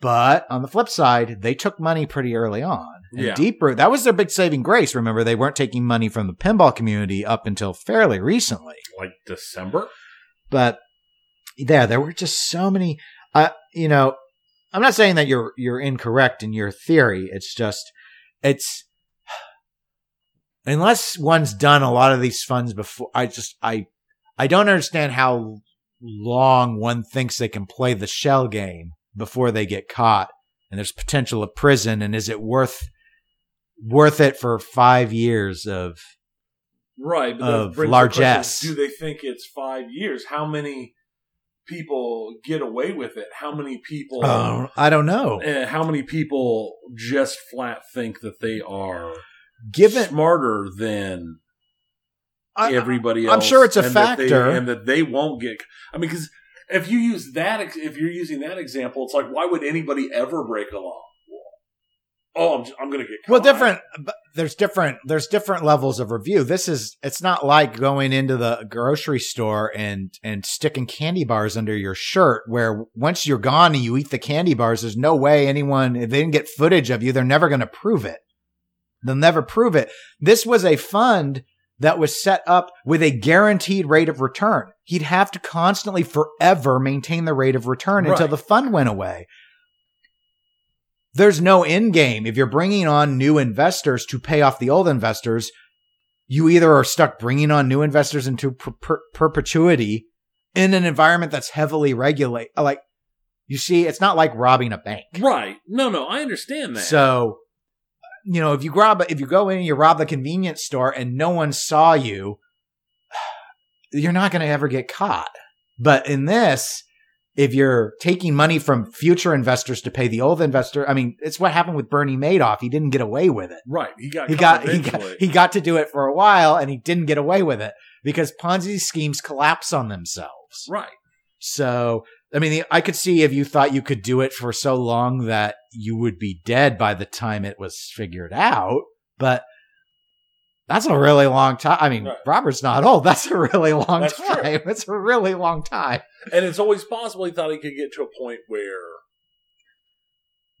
but on the flip side, they took money pretty early on. And Yeah. Deep Root, that was their big saving grace. Remember, they weren't taking money from the pinball community up until fairly recently. Like December? But yeah, there were just so many. Uh, you know, I'm not saying that you're you're incorrect in your theory. It's just it's unless one's done a lot of these funds before. I just I I don't understand how long one thinks they can play the shell game before they get caught and there's potential of prison and is it worth worth it for five years of Right. Of brings question, largesse. Do they think it's five years? How many people get away with it? How many people. uh, I don't know. uh, how many people just flat think that they are Given smarter than I- everybody else? I'm sure it's a and that they- factor. and that they won't get. I mean, because if you use that, if you're using that example, it's like, why would anybody ever break a law? Oh, I'm, just, I'm going to get caught. Well, different. There's different. There's different levels of review. This is. It's not like going into the grocery store and and sticking candy bars under your shirt. Where once you're gone and you eat the candy bars, there's no way anyone. If they didn't get footage of you, they're never going to prove it. They'll never prove it. This was a fund that was set up with a guaranteed rate of return. He'd have to constantly, forever, maintain the rate of return until the fund went away there's no end game. If you're bringing on new investors to pay off the old investors, you either are stuck bringing on new investors into per- per- perpetuity in an environment that's heavily regulated. Like, you see, it's not like robbing a bank. Right. No, no, I understand that. So, you know, if you rob, if you go in and you rob the convenience store and no one saw you, you're not going to ever get caught. But in this, if you're taking money from future investors to pay the old investor, I mean, it's what happened with Bernie Madoff. He didn't get away with it. right. He got He got, he got he got to do it for a while and he didn't get away with it because Ponzi schemes collapse on themselves. right. So, I mean, I could see if you thought you could do it for so long that you would be dead by the time it was figured out, but that's a really long time. I mean, Right. Robert's not old. That's a really long That's true. time. It's a really long time. And it's always possible he thought he could get to a point where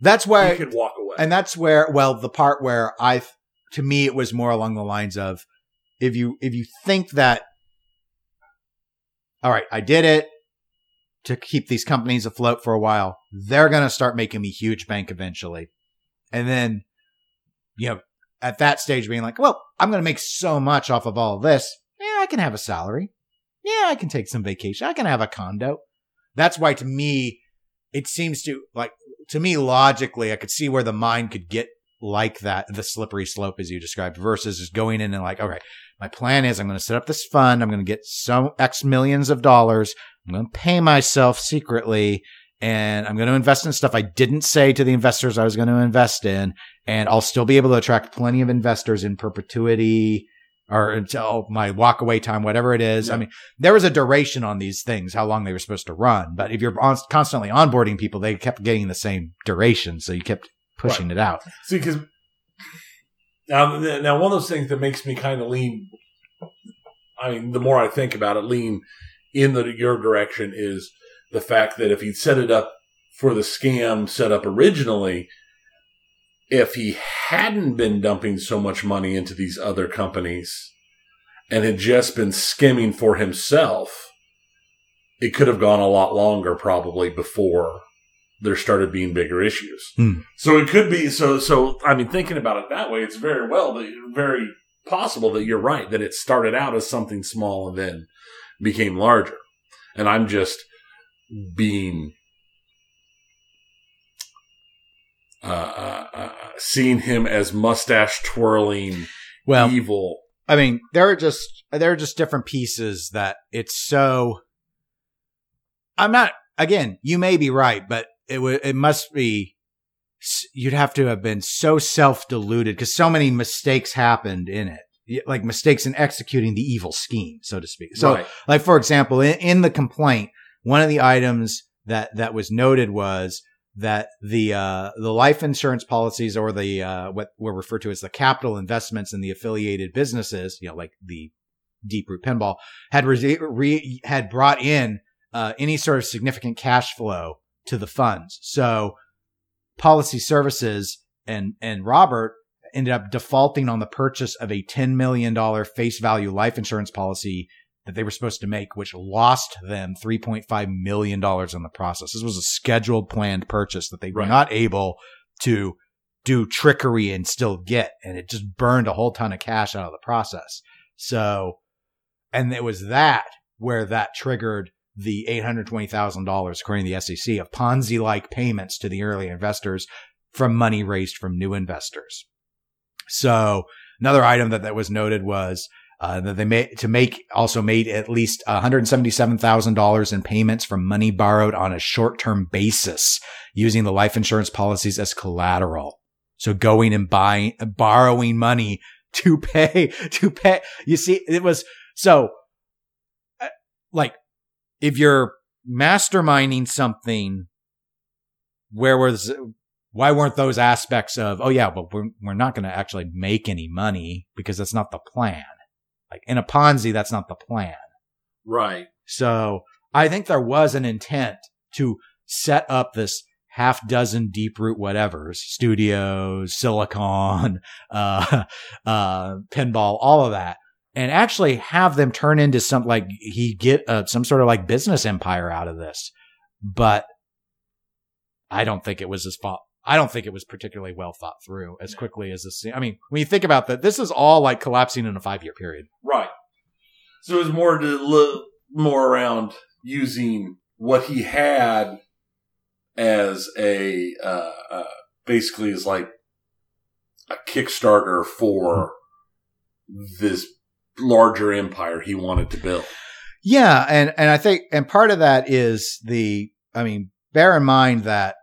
That's why, he could walk away. and that's where, well, the part where I, to me, it was more along the lines of, if you, if you think that, all right, I did it to keep these companies afloat for a while. They're going to start making me huge bank eventually. And then, you know, at that stage being like, well, I'm going to make so much off of all of this. Yeah, I can have a salary. Yeah, I can take some vacation. I can have a condo. That's why to me, it seems to like, to me, logically, I could see where the mind could get like that, the slippery slope as you described, versus just going in and like, okay, my plan is I'm going to set up this fund. I'm going to get some X millions of dollars. I'm going to pay myself secretly and I'm going to invest in stuff I didn't say to the investors I was going to invest in. And I'll still be able to attract plenty of investors in perpetuity or until oh, my walk away time, whatever it is. I mean, there was a duration on these things, how long they were supposed to run. But if you're on, constantly onboarding people, they kept getting the same duration. So you kept pushing it out. See, because now, now one of those things that makes me kind of lean. I mean, the more I think about it, lean in the your direction is the fact that if he'd set it up for the scam set up originally, if he hadn't been dumping so much money into these other companies and had just been skimming for himself, it could have gone a lot longer probably before there started being bigger issues. Hmm. So it could be so. So I mean, thinking about it that way, it's very well, that- very possible that you're right that it started out as something small and then became larger. And I'm just being uh, uh, uh, seeing him as mustache twirling Well, evil. I mean, there are just there are just different pieces that it's so. I'm not. Again, you may be right, but it would it must be. You'd have to have been so self deluded because so many mistakes happened in it, like mistakes in executing the evil scheme, so to speak. So, right. like for example, in, in the complaint, one of the items that that was noted was that the uh, the life insurance policies or the uh, what were referred to as the capital investments in the affiliated businesses, you know, like the Deep Root Pinball, had re- re- had brought in uh, any sort of significant cash flow to the funds. So, policy services and and Robert ended up defaulting on the purchase of a ten million dollar face value life insurance policy that they were supposed to make, which lost them $3.5 million in the process. This was a scheduled planned purchase that they were Right. not able to do trickery and still get. And it just burned a whole ton of cash out of the process. So, and it was that where that triggered the $820,000, according to the SEC, of Ponzi like payments to the early investors from money raised from new investors. So, another item that, that was noted was uh, they made to make also made at least $177,000 in payments from money borrowed on a short-term basis using the life insurance policies as collateral. So going and buying, borrowing money to pay, to pay. You see, it was so uh, like if you're masterminding something, where was, why weren't those aspects of, oh yeah, but we're, we're not going to actually make any money because that's not the plan. Like in a Ponzi, that's not the plan. Right. So I think there was an intent to set up this half dozen deep root whatevers, studios, silicon, uh, uh, pinball, all of that. And actually have them turn into some, like, he get uh, some sort of like business empire out of this. But I don't think it was his fault. I don't think it was particularly well thought through as quickly as this. I mean, when you think about that, this is all like collapsing in a five year period. Right. So it was more to look more around using what he had as a uh, uh, basically as like a Kickstarter for this larger empire he wanted to build. Yeah, and and I think and part of that is the I mean, bear in mind that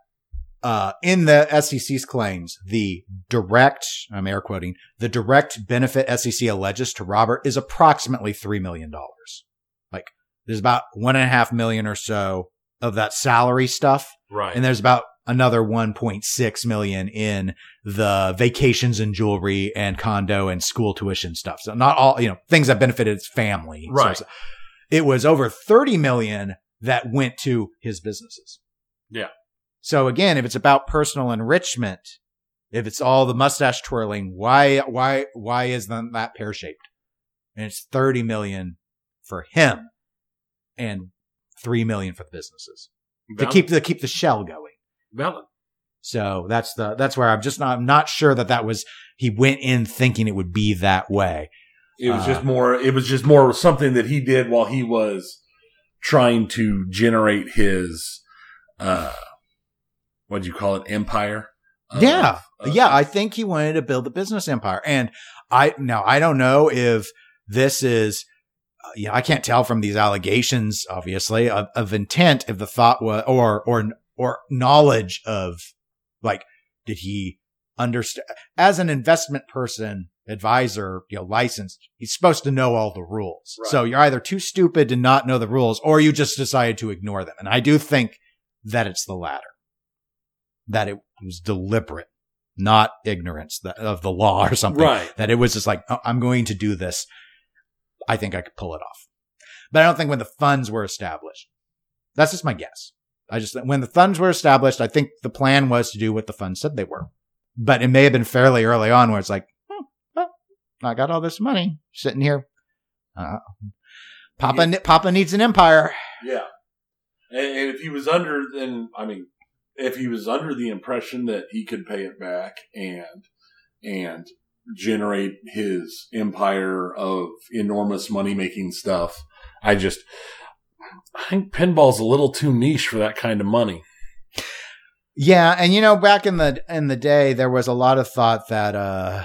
uh, in the SEC's claims, the direct I'm air quoting the direct benefit SEC alleges to Robert is approximately three million dollars. Like there's about one and a half million or so of that salary stuff, Right. and there's about another 1.6 million in the vacations and jewelry and condo and school tuition stuff. So not all, you know, things that benefited his family. So Right. it was over 30 million that went to his businesses. Yeah. So again, if it's about personal enrichment, if it's all the mustache twirling, why, why, why is that pear shaped? And it's 30 million for him and 3 million for the businesses to keep the, keep the shell going. valid. So that's the, that's where I'm just not, I'm not sure that that was, he went in thinking it would be that way. It was Uh, just more. It was just more something that he did while he was trying to generate his, uh, what do you call it, empire? of- yeah. of- yeah. I think he wanted to build a business empire. And I, now I don't know if this is, uh, yeah, I can't tell from these allegations, obviously, of, of intent if the thought was, or, or, or knowledge of like, did he understand as an investment person, advisor, you know, licensed, he's supposed to know all the rules. Right. So you're either too stupid to not know the rules or you just decided to ignore them. And I do think that it's the latter, that it was deliberate, not ignorance of the law or something right. that it was just like, oh, I'm going to do this. I think I could pull it off. But I don't think when the funds were established. That's just my guess. I just, when the funds were established, I think the plan was to do what the funds said they were. But it may have been fairly early on where it's like, hmm, well, I got all this money sitting here. Uh, Papa, Papa needs an empire. Yeah. And if he was under, then I mean, if he was under the impression that he could pay it back and and generate his empire of enormous money making stuff, I just I think pinball's a little too niche for that kind of money. Yeah, and you know, back in the in the day, there was a lot of thought that uh,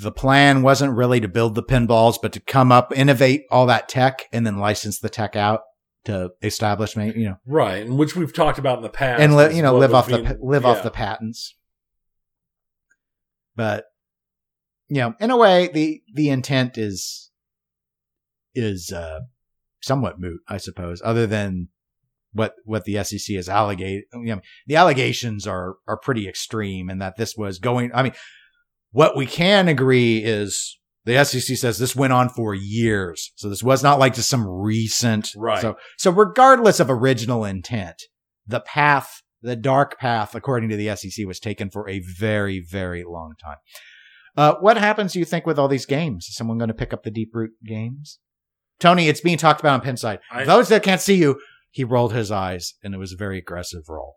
the plan wasn't really to build the pinballs, but to come up, innovate all that tech, and then license the tech out to establishment. You know, right? And which we've talked about in the past, and li- you know, live off being- the live yeah. off the patents. But you know, in a way, the the intent is is uh, somewhat moot, I suppose. Other than what what the SEC is allegate, you know, the allegations are are pretty extreme, and that this was going. I mean, what we can agree is the SEC says this went on for years, so this was not like just some recent. Right. So so regardless of original intent, the path, the dark path, according to the SEC, was taken for a very very long time. Uh, what happens, do you think, with all these games? Is someone going to pick up the Deep Root games? Tony, it's being talked about on Pinside. I- Those that can't see you, he rolled his eyes, and it was a very aggressive roll.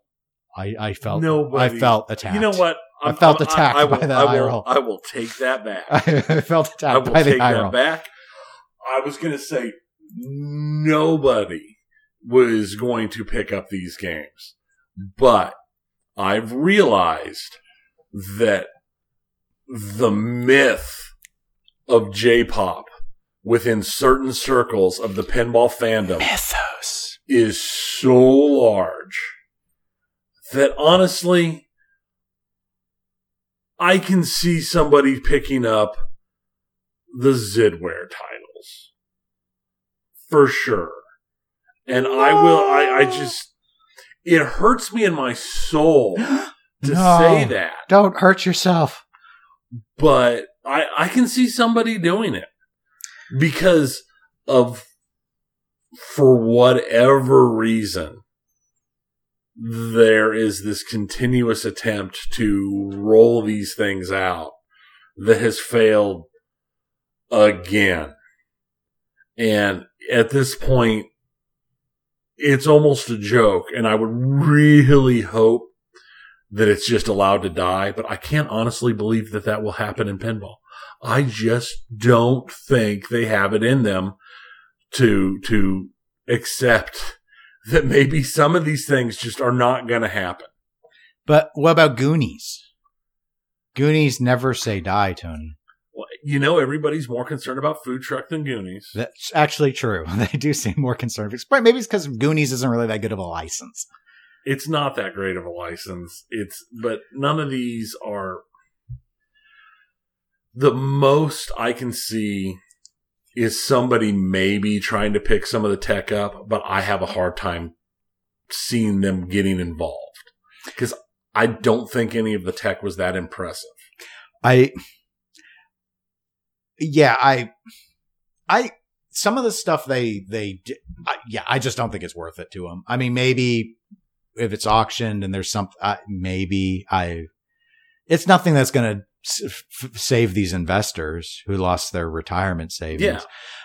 I, I felt, Nobody- I felt attacked. You know what? I felt attacked I will, by that I eye will, roll. I will take that back. I felt I attacked will by the take eye that roll. back. I was going to say nobody was going to pick up these games, but I've realized that the myth of J-pop within certain circles of the pinball fandom Mythos. is so large that honestly, I can see somebody picking up the Zidware titles for sure. And I will, I, I just, it hurts me in my soul to No. say that, Don't hurt yourself. but I, I can see somebody doing it because of, for whatever reason, there is this continuous attempt to roll these things out that has failed again. And at this point, it's almost a joke. And I would really hope that it's just allowed to die, but I can't honestly believe that that will happen in pinball. I just don't think they have it in them to, to accept that maybe some of these things just are not going to happen. But what about Goonies? Goonies never say die, Tony. Well, you know, everybody's more concerned about food truck than Goonies. That's actually true. They do seem more concerned. But maybe it's because Goonies isn't really that good of a license. It's not that great of a license. It's, but none of these are the most I can see is somebody maybe trying to pick some of the tech up, but I have a hard time seeing them getting involved because I don't think any of the tech was that impressive. I, yeah, I, I, some of the stuff they, they, I, yeah, I just don't think it's worth it to them. I mean, maybe if it's auctioned and there's some, maybe I, it's nothing that's going to f- save these investors who lost their retirement savings. Yeah.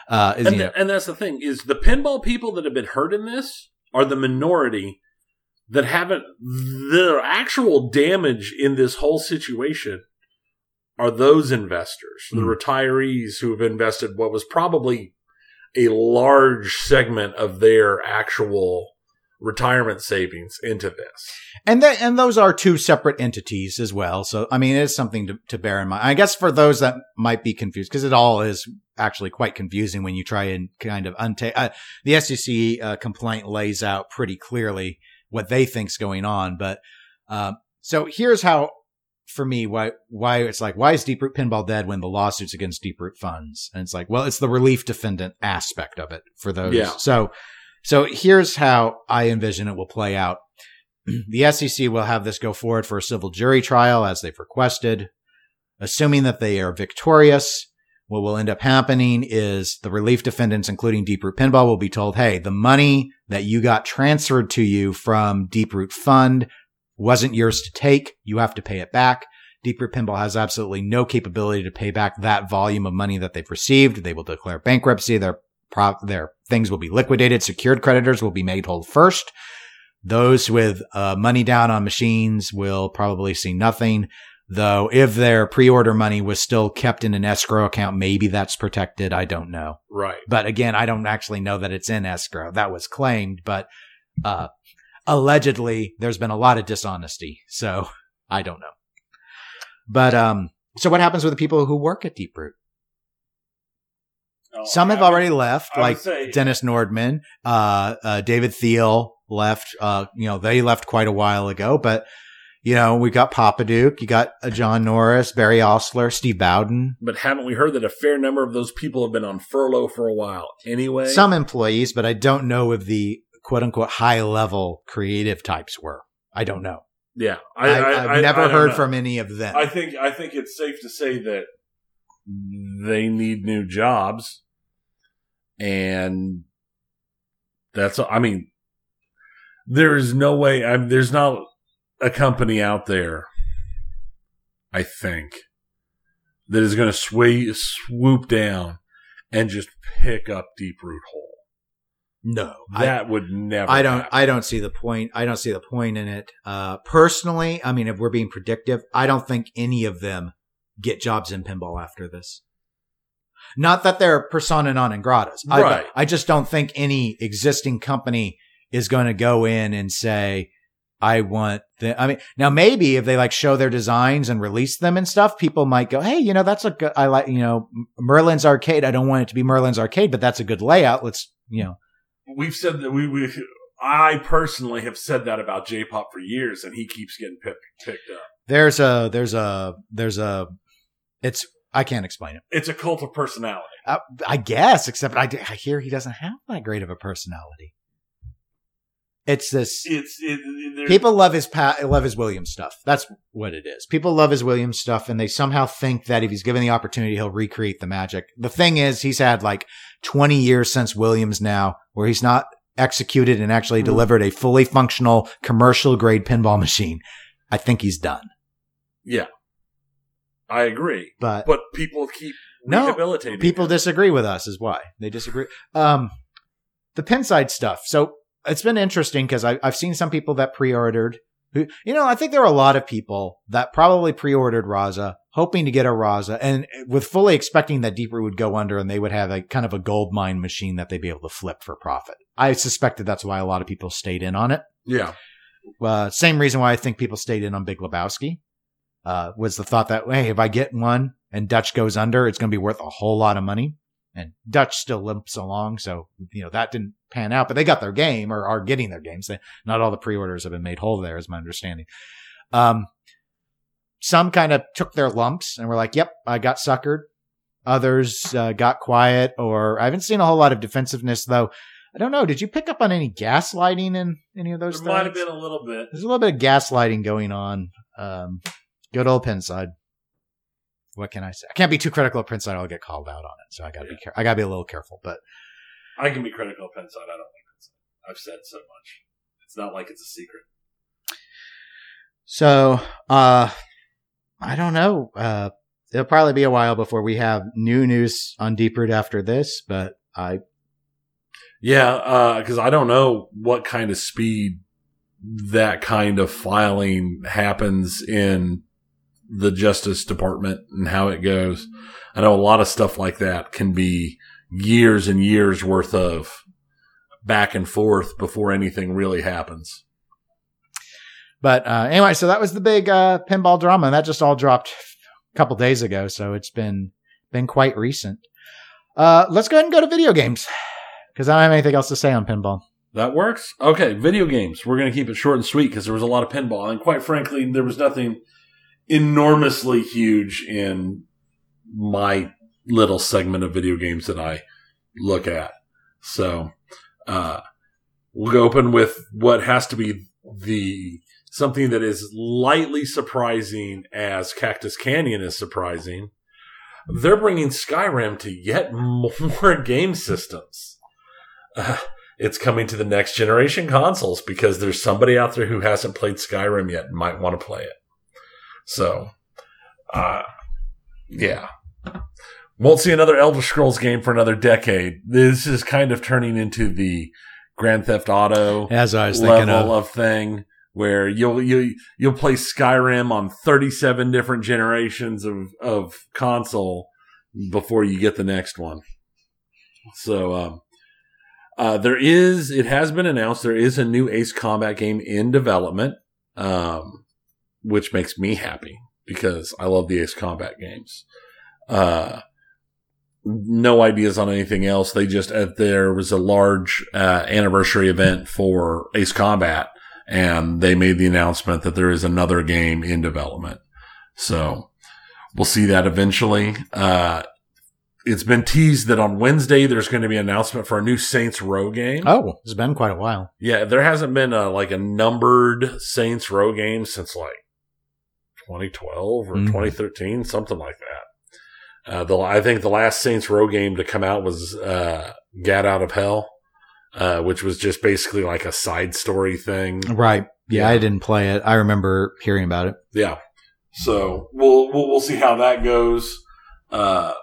Uh, is, And, you th- know, and that's the thing is the pinball people that have been hurt in this are the minority that haven't the actual damage in this whole situation are those investors, the Mm. retirees who have invested what was probably a large segment of their actual retirement savings into this. And that, and those are two separate entities as well. So, I mean, it is something to, to bear in mind. I guess for those that might be confused, because it all is actually quite confusing when you try and kind of untake, uh, the SEC uh, complaint lays out pretty clearly what they think's going on. But, um, so here's how, for me, why, why it's like, why is Deep Root Pinball dead when the lawsuit's against Deep Root funds? And it's like, well, it's the relief defendant aspect of it for those. Yeah. So, so here's how I envision it will play out. the SEC will have this go forward for a civil jury trial as they've requested. Assuming that they are victorious, what will end up happening is the relief defendants, including Deeproot Pinball, will be told, hey, the money that you got transferred to you from Deeproot Fund wasn't yours to take. You have to pay it back. Deeproot Pinball has absolutely no capability to pay back that volume of money that they've received. They will declare bankruptcy. Pro- their things will be liquidated. Secured creditors will be made whole first. Those with uh, money down on machines will probably see nothing. Though if their pre-order money was still kept in an escrow account, maybe that's protected. I don't know. Right. But again, I don't actually know that it's in escrow. That was claimed, but uh, allegedly there's been a lot of dishonesty. So I don't know. But um, so what happens with the people who work at Deeproot? Oh, Some have already left, I would like say- Dennis Nordman, uh, uh, David Thiel left. Uh, you know, they left quite a while ago, but you know, we got Popadiuk, you got uh, John Norris, Barry Oursler, Steve Bowden, But haven't we heard that a fair number of those people have been on furlough for a while anyway? some employees, but I don't know if the quote unquote high level creative types were. I don't know. Yeah, I, I, have never I don't heard know. from any of them. I think I think it's safe to say that they need new jobs, and that's. I mean, there is no way. I, there's not a company out there. I think that is going to sway swoop down and just pick up Deep Root whole. no, I- That would never. I don't. happen. I don't see the point. I don't see the point in it. Uh, personally, I mean, if we're being predictive, I don't think any of them get jobs in pinball after this. Not that they're persona non gratas. I, Right. I just don't think any existing company is going to go in and say, "I want." The, I mean, now maybe if they like show their designs and release them and stuff, people might go, "Hey, you know, that's a good. I like, you know, Merlin's Arcade. I don't want it to be Merlin's Arcade, but that's a good layout. Let's, you know." We've said that we we. I personally have said that about J-pop for years, and he keeps getting picked picked up. There's a there's a there's a it's I can't explain it. It's a cult of personality. Uh, I guess, except I, I hear he doesn't have that great of a personality. It's this It's it, people love his pa- love his Williams stuff. That's what it is. People love his Williams stuff, and they somehow think that if he's given the opportunity, he'll recreate the magic. The thing is, he's had like 20 years since Williams now, where he's not executed and actually Mhm. delivered a fully functional commercial grade pinball machine. I think he's done. Yeah, I agree, But but people keep No, people disagree with us is why. They disagree. Um the pinside stuff. So it's been interesting because i've seen some people that pre-ordered who you know i think there are a lot of people that probably pre-ordered raza hoping to get a raza and with fully expecting that deeper would go under and they would have a kind of a gold mine machine that they'd be able to flip for profit. I suspected that's why a lot of people stayed in on it. Yeah, uh, same reason why I think people stayed in on Big Lebowski uh, was the thought that hey, if I get one and Dutch goes under, it's going to be worth a whole lot of money. And Dutch still limps along, so you know that didn't pan out. But they got their game, or are getting their games. They, not all the pre-orders have been made whole. There is my understanding. Um, some kind of took their lumps and were like, "Yep, I got suckered." Others uh, got quiet, or I haven't seen a whole lot of defensiveness though. I don't know. Did you pick up on any gaslighting in any of those? there might have things? been a little bit. There's a little bit of gaslighting going on. Um, good old Pinside. What can I say? I can't be too critical of Pinside. I'll get called out on it. So I gotta be, care- I gotta be a little careful, but I can be critical of Penside. I don't like Penside. I've said so much. It's not like it's a secret. so, uh, I don't know. Uh, it'll probably be a while before we have new news on Deeproot after this, but I, Yeah, because I don't know what kind of speed that kind of filing happens in the Justice Department and how it goes. I know a lot of stuff like that can be years and years worth of back and forth before anything really happens. but, uh, anyway, so that was the big, uh, pinball drama and that just all dropped a couple days ago. So it's been, been quite recent. Uh, let's go ahead and go to video games because I don't have anything else to say on pinball. That works. Okay, video games. We're going to keep it short and sweet because there was a lot of pinball, and quite frankly, there was nothing enormously huge in my little segment of video games that I look at. So, uh, we'll go open with what has to be the something that is lightly surprising as Cactus Canyon is surprising. They're bringing Skyrim to yet more game systems. Uh, it's coming to the next generation consoles because there's somebody out there who hasn't played Skyrim yet and might want to play it. So, uh, yeah. Won't see another Elder Scrolls game for another decade. This is kind of turning into the Grand Theft Auto As I was thinking level of. of thing where you'll you you'll play Skyrim on 37 different generations of of console before you get the next one. So um uh there is it has been announced there is a new Ace Combat game in development um which makes me happy because I love the Ace Combat games. Uh no ideas on anything else. They just uh, there was a large uh, anniversary event for Ace Combat, and they made the announcement that there is another game in development. So we'll see that eventually. Uh, it's been teased that on Wednesday there's going to be an announcement for a new Saints Row game. Oh, it's been quite a while. Yeah, there hasn't been a like a numbered Saints Row game since like 2012 or Mhm. 2013, something like that. Uh, the I think the last Saints Row game to come out was uh, Gat Out of Hell, uh, which was just basically like a side story thing. Right. Yeah, Yeah. I didn't play it. I remember hearing about it. Yeah. So we'll we'll, we'll see how that goes, uh,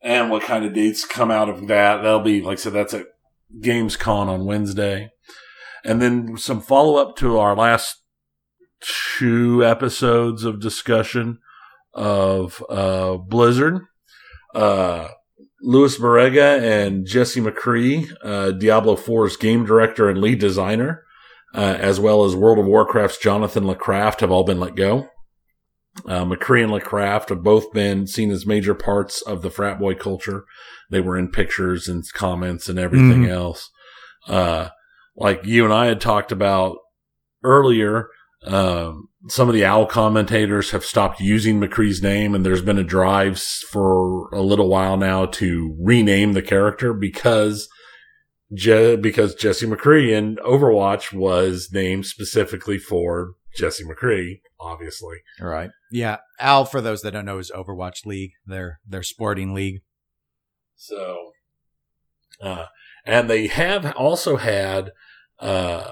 and what kind of dates come out of that. That'll be like I said. That's at Gamescom on Wednesday, and then some follow up to our last two episodes of discussion of uh, Blizzard. Uh, Luis Barriga and Jesse McCree, uh, Diablo 4's game director and lead designer, uh, as well as World of Warcraft's Jonathan LeCraft, have all been let go. Uh, McCree and LeCraft have both been seen as major parts of the frat boy culture. They were in pictures and comments and everything Mhm. else. Uh, like you and I had talked about earlier, um, some of the OWL commentators have stopped using McCree's name, and there's been a drive for a little while now to rename the character because Je- because Jesse McCree in Overwatch was named specifically for Jesse McCree, obviously. Right. Yeah. OWL, for those that don't know, is Overwatch League. Their their sporting league. So, uh, and they have also had uh,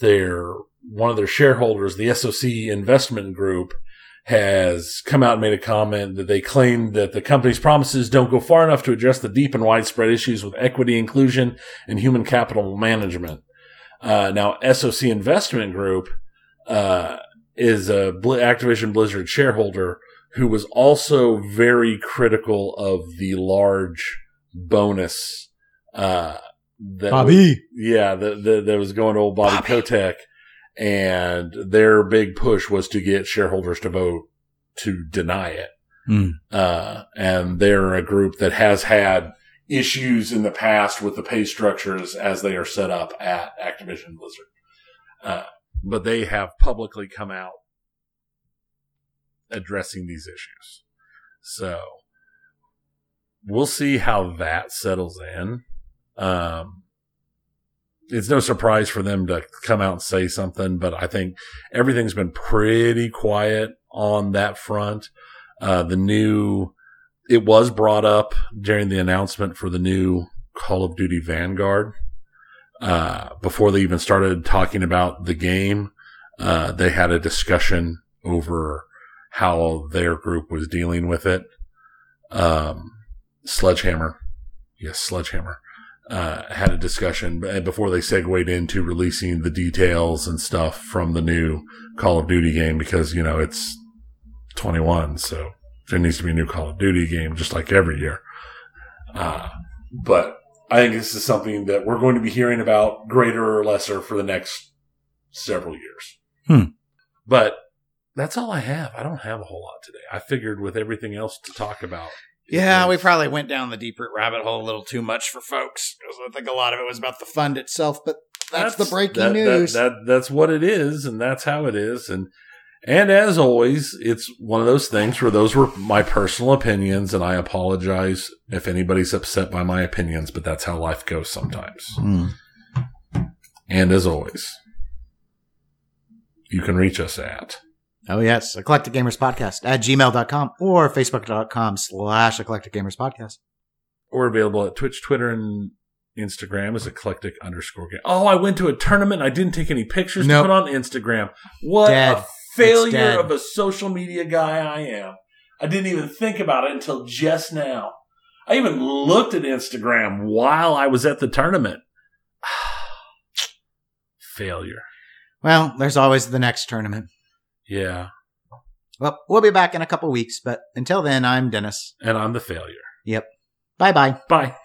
their one of their shareholders, the SOC Investment Group, has come out and made a comment that they claim that the company's promises don't go far enough to address the deep and widespread issues with equity, inclusion, and human capital management. Uh, now, SOC Investment Group uh, is a Bl- Activision Blizzard shareholder who was also very critical of the large bonus uh, that was- yeah, that that that was going to old Bobby, Bobby. Kotick, and their big push was to get shareholders to vote to deny it. Hmm. Uh, and they're a group that has had issues in the past with the pay structures as they are set up at Activision Blizzard. Uh, but they have publicly come out addressing these issues. So we'll see how that settles in. Um, it's no surprise for them to come out and say something, but I think everything's been pretty quiet on that front. Uh, the new, it was brought up during the announcement for the new Call of Duty Vanguard. Uh, before they even started talking about the game, uh, they had a discussion over how their group was dealing with it. Um, Sledgehammer, yes, Sledgehammer, uh, had a discussion before they segued into releasing the details and stuff from the new Call of Duty game because, you know, it's 21, so there needs to be a new Call of Duty game just like every year. Uh, but I think this is something that we're going to be hearing about greater or lesser for the next several years. Hmm. But that's all I have. I don't have a whole lot today. I figured with everything else to talk about. Yeah, we probably went down the deep root rabbit hole a little too much for folks because I think a lot of it was about the fund itself. But that's, the breaking that- that- news. That, that's what it is, and that's how it is. And and as always, it's one of those things where those were my personal opinions, and I apologize if anybody's upset by my opinions, but that's how life goes sometimes. Hmm. And as always, you can reach us at Oh, yes. Eclectic Gamers Podcast at gmail.com or facebook.com slash Eclectic Gamers Podcast. or available at Twitch, Twitter, and Instagram as eclectic underscore game. Oh, I went to a tournament. I didn't take any pictures Nope. to put on Instagram. What Dead. a failure of a social media guy I am. I didn't even think about it until just now. I even looked at Instagram while I was at the tournament. failure. Well, there's always the next tournament. Yeah. Well, we'll be back in a couple weeks, but until then, I'm Dennis. And I'm the failure. Yep. Bye bye. Bye.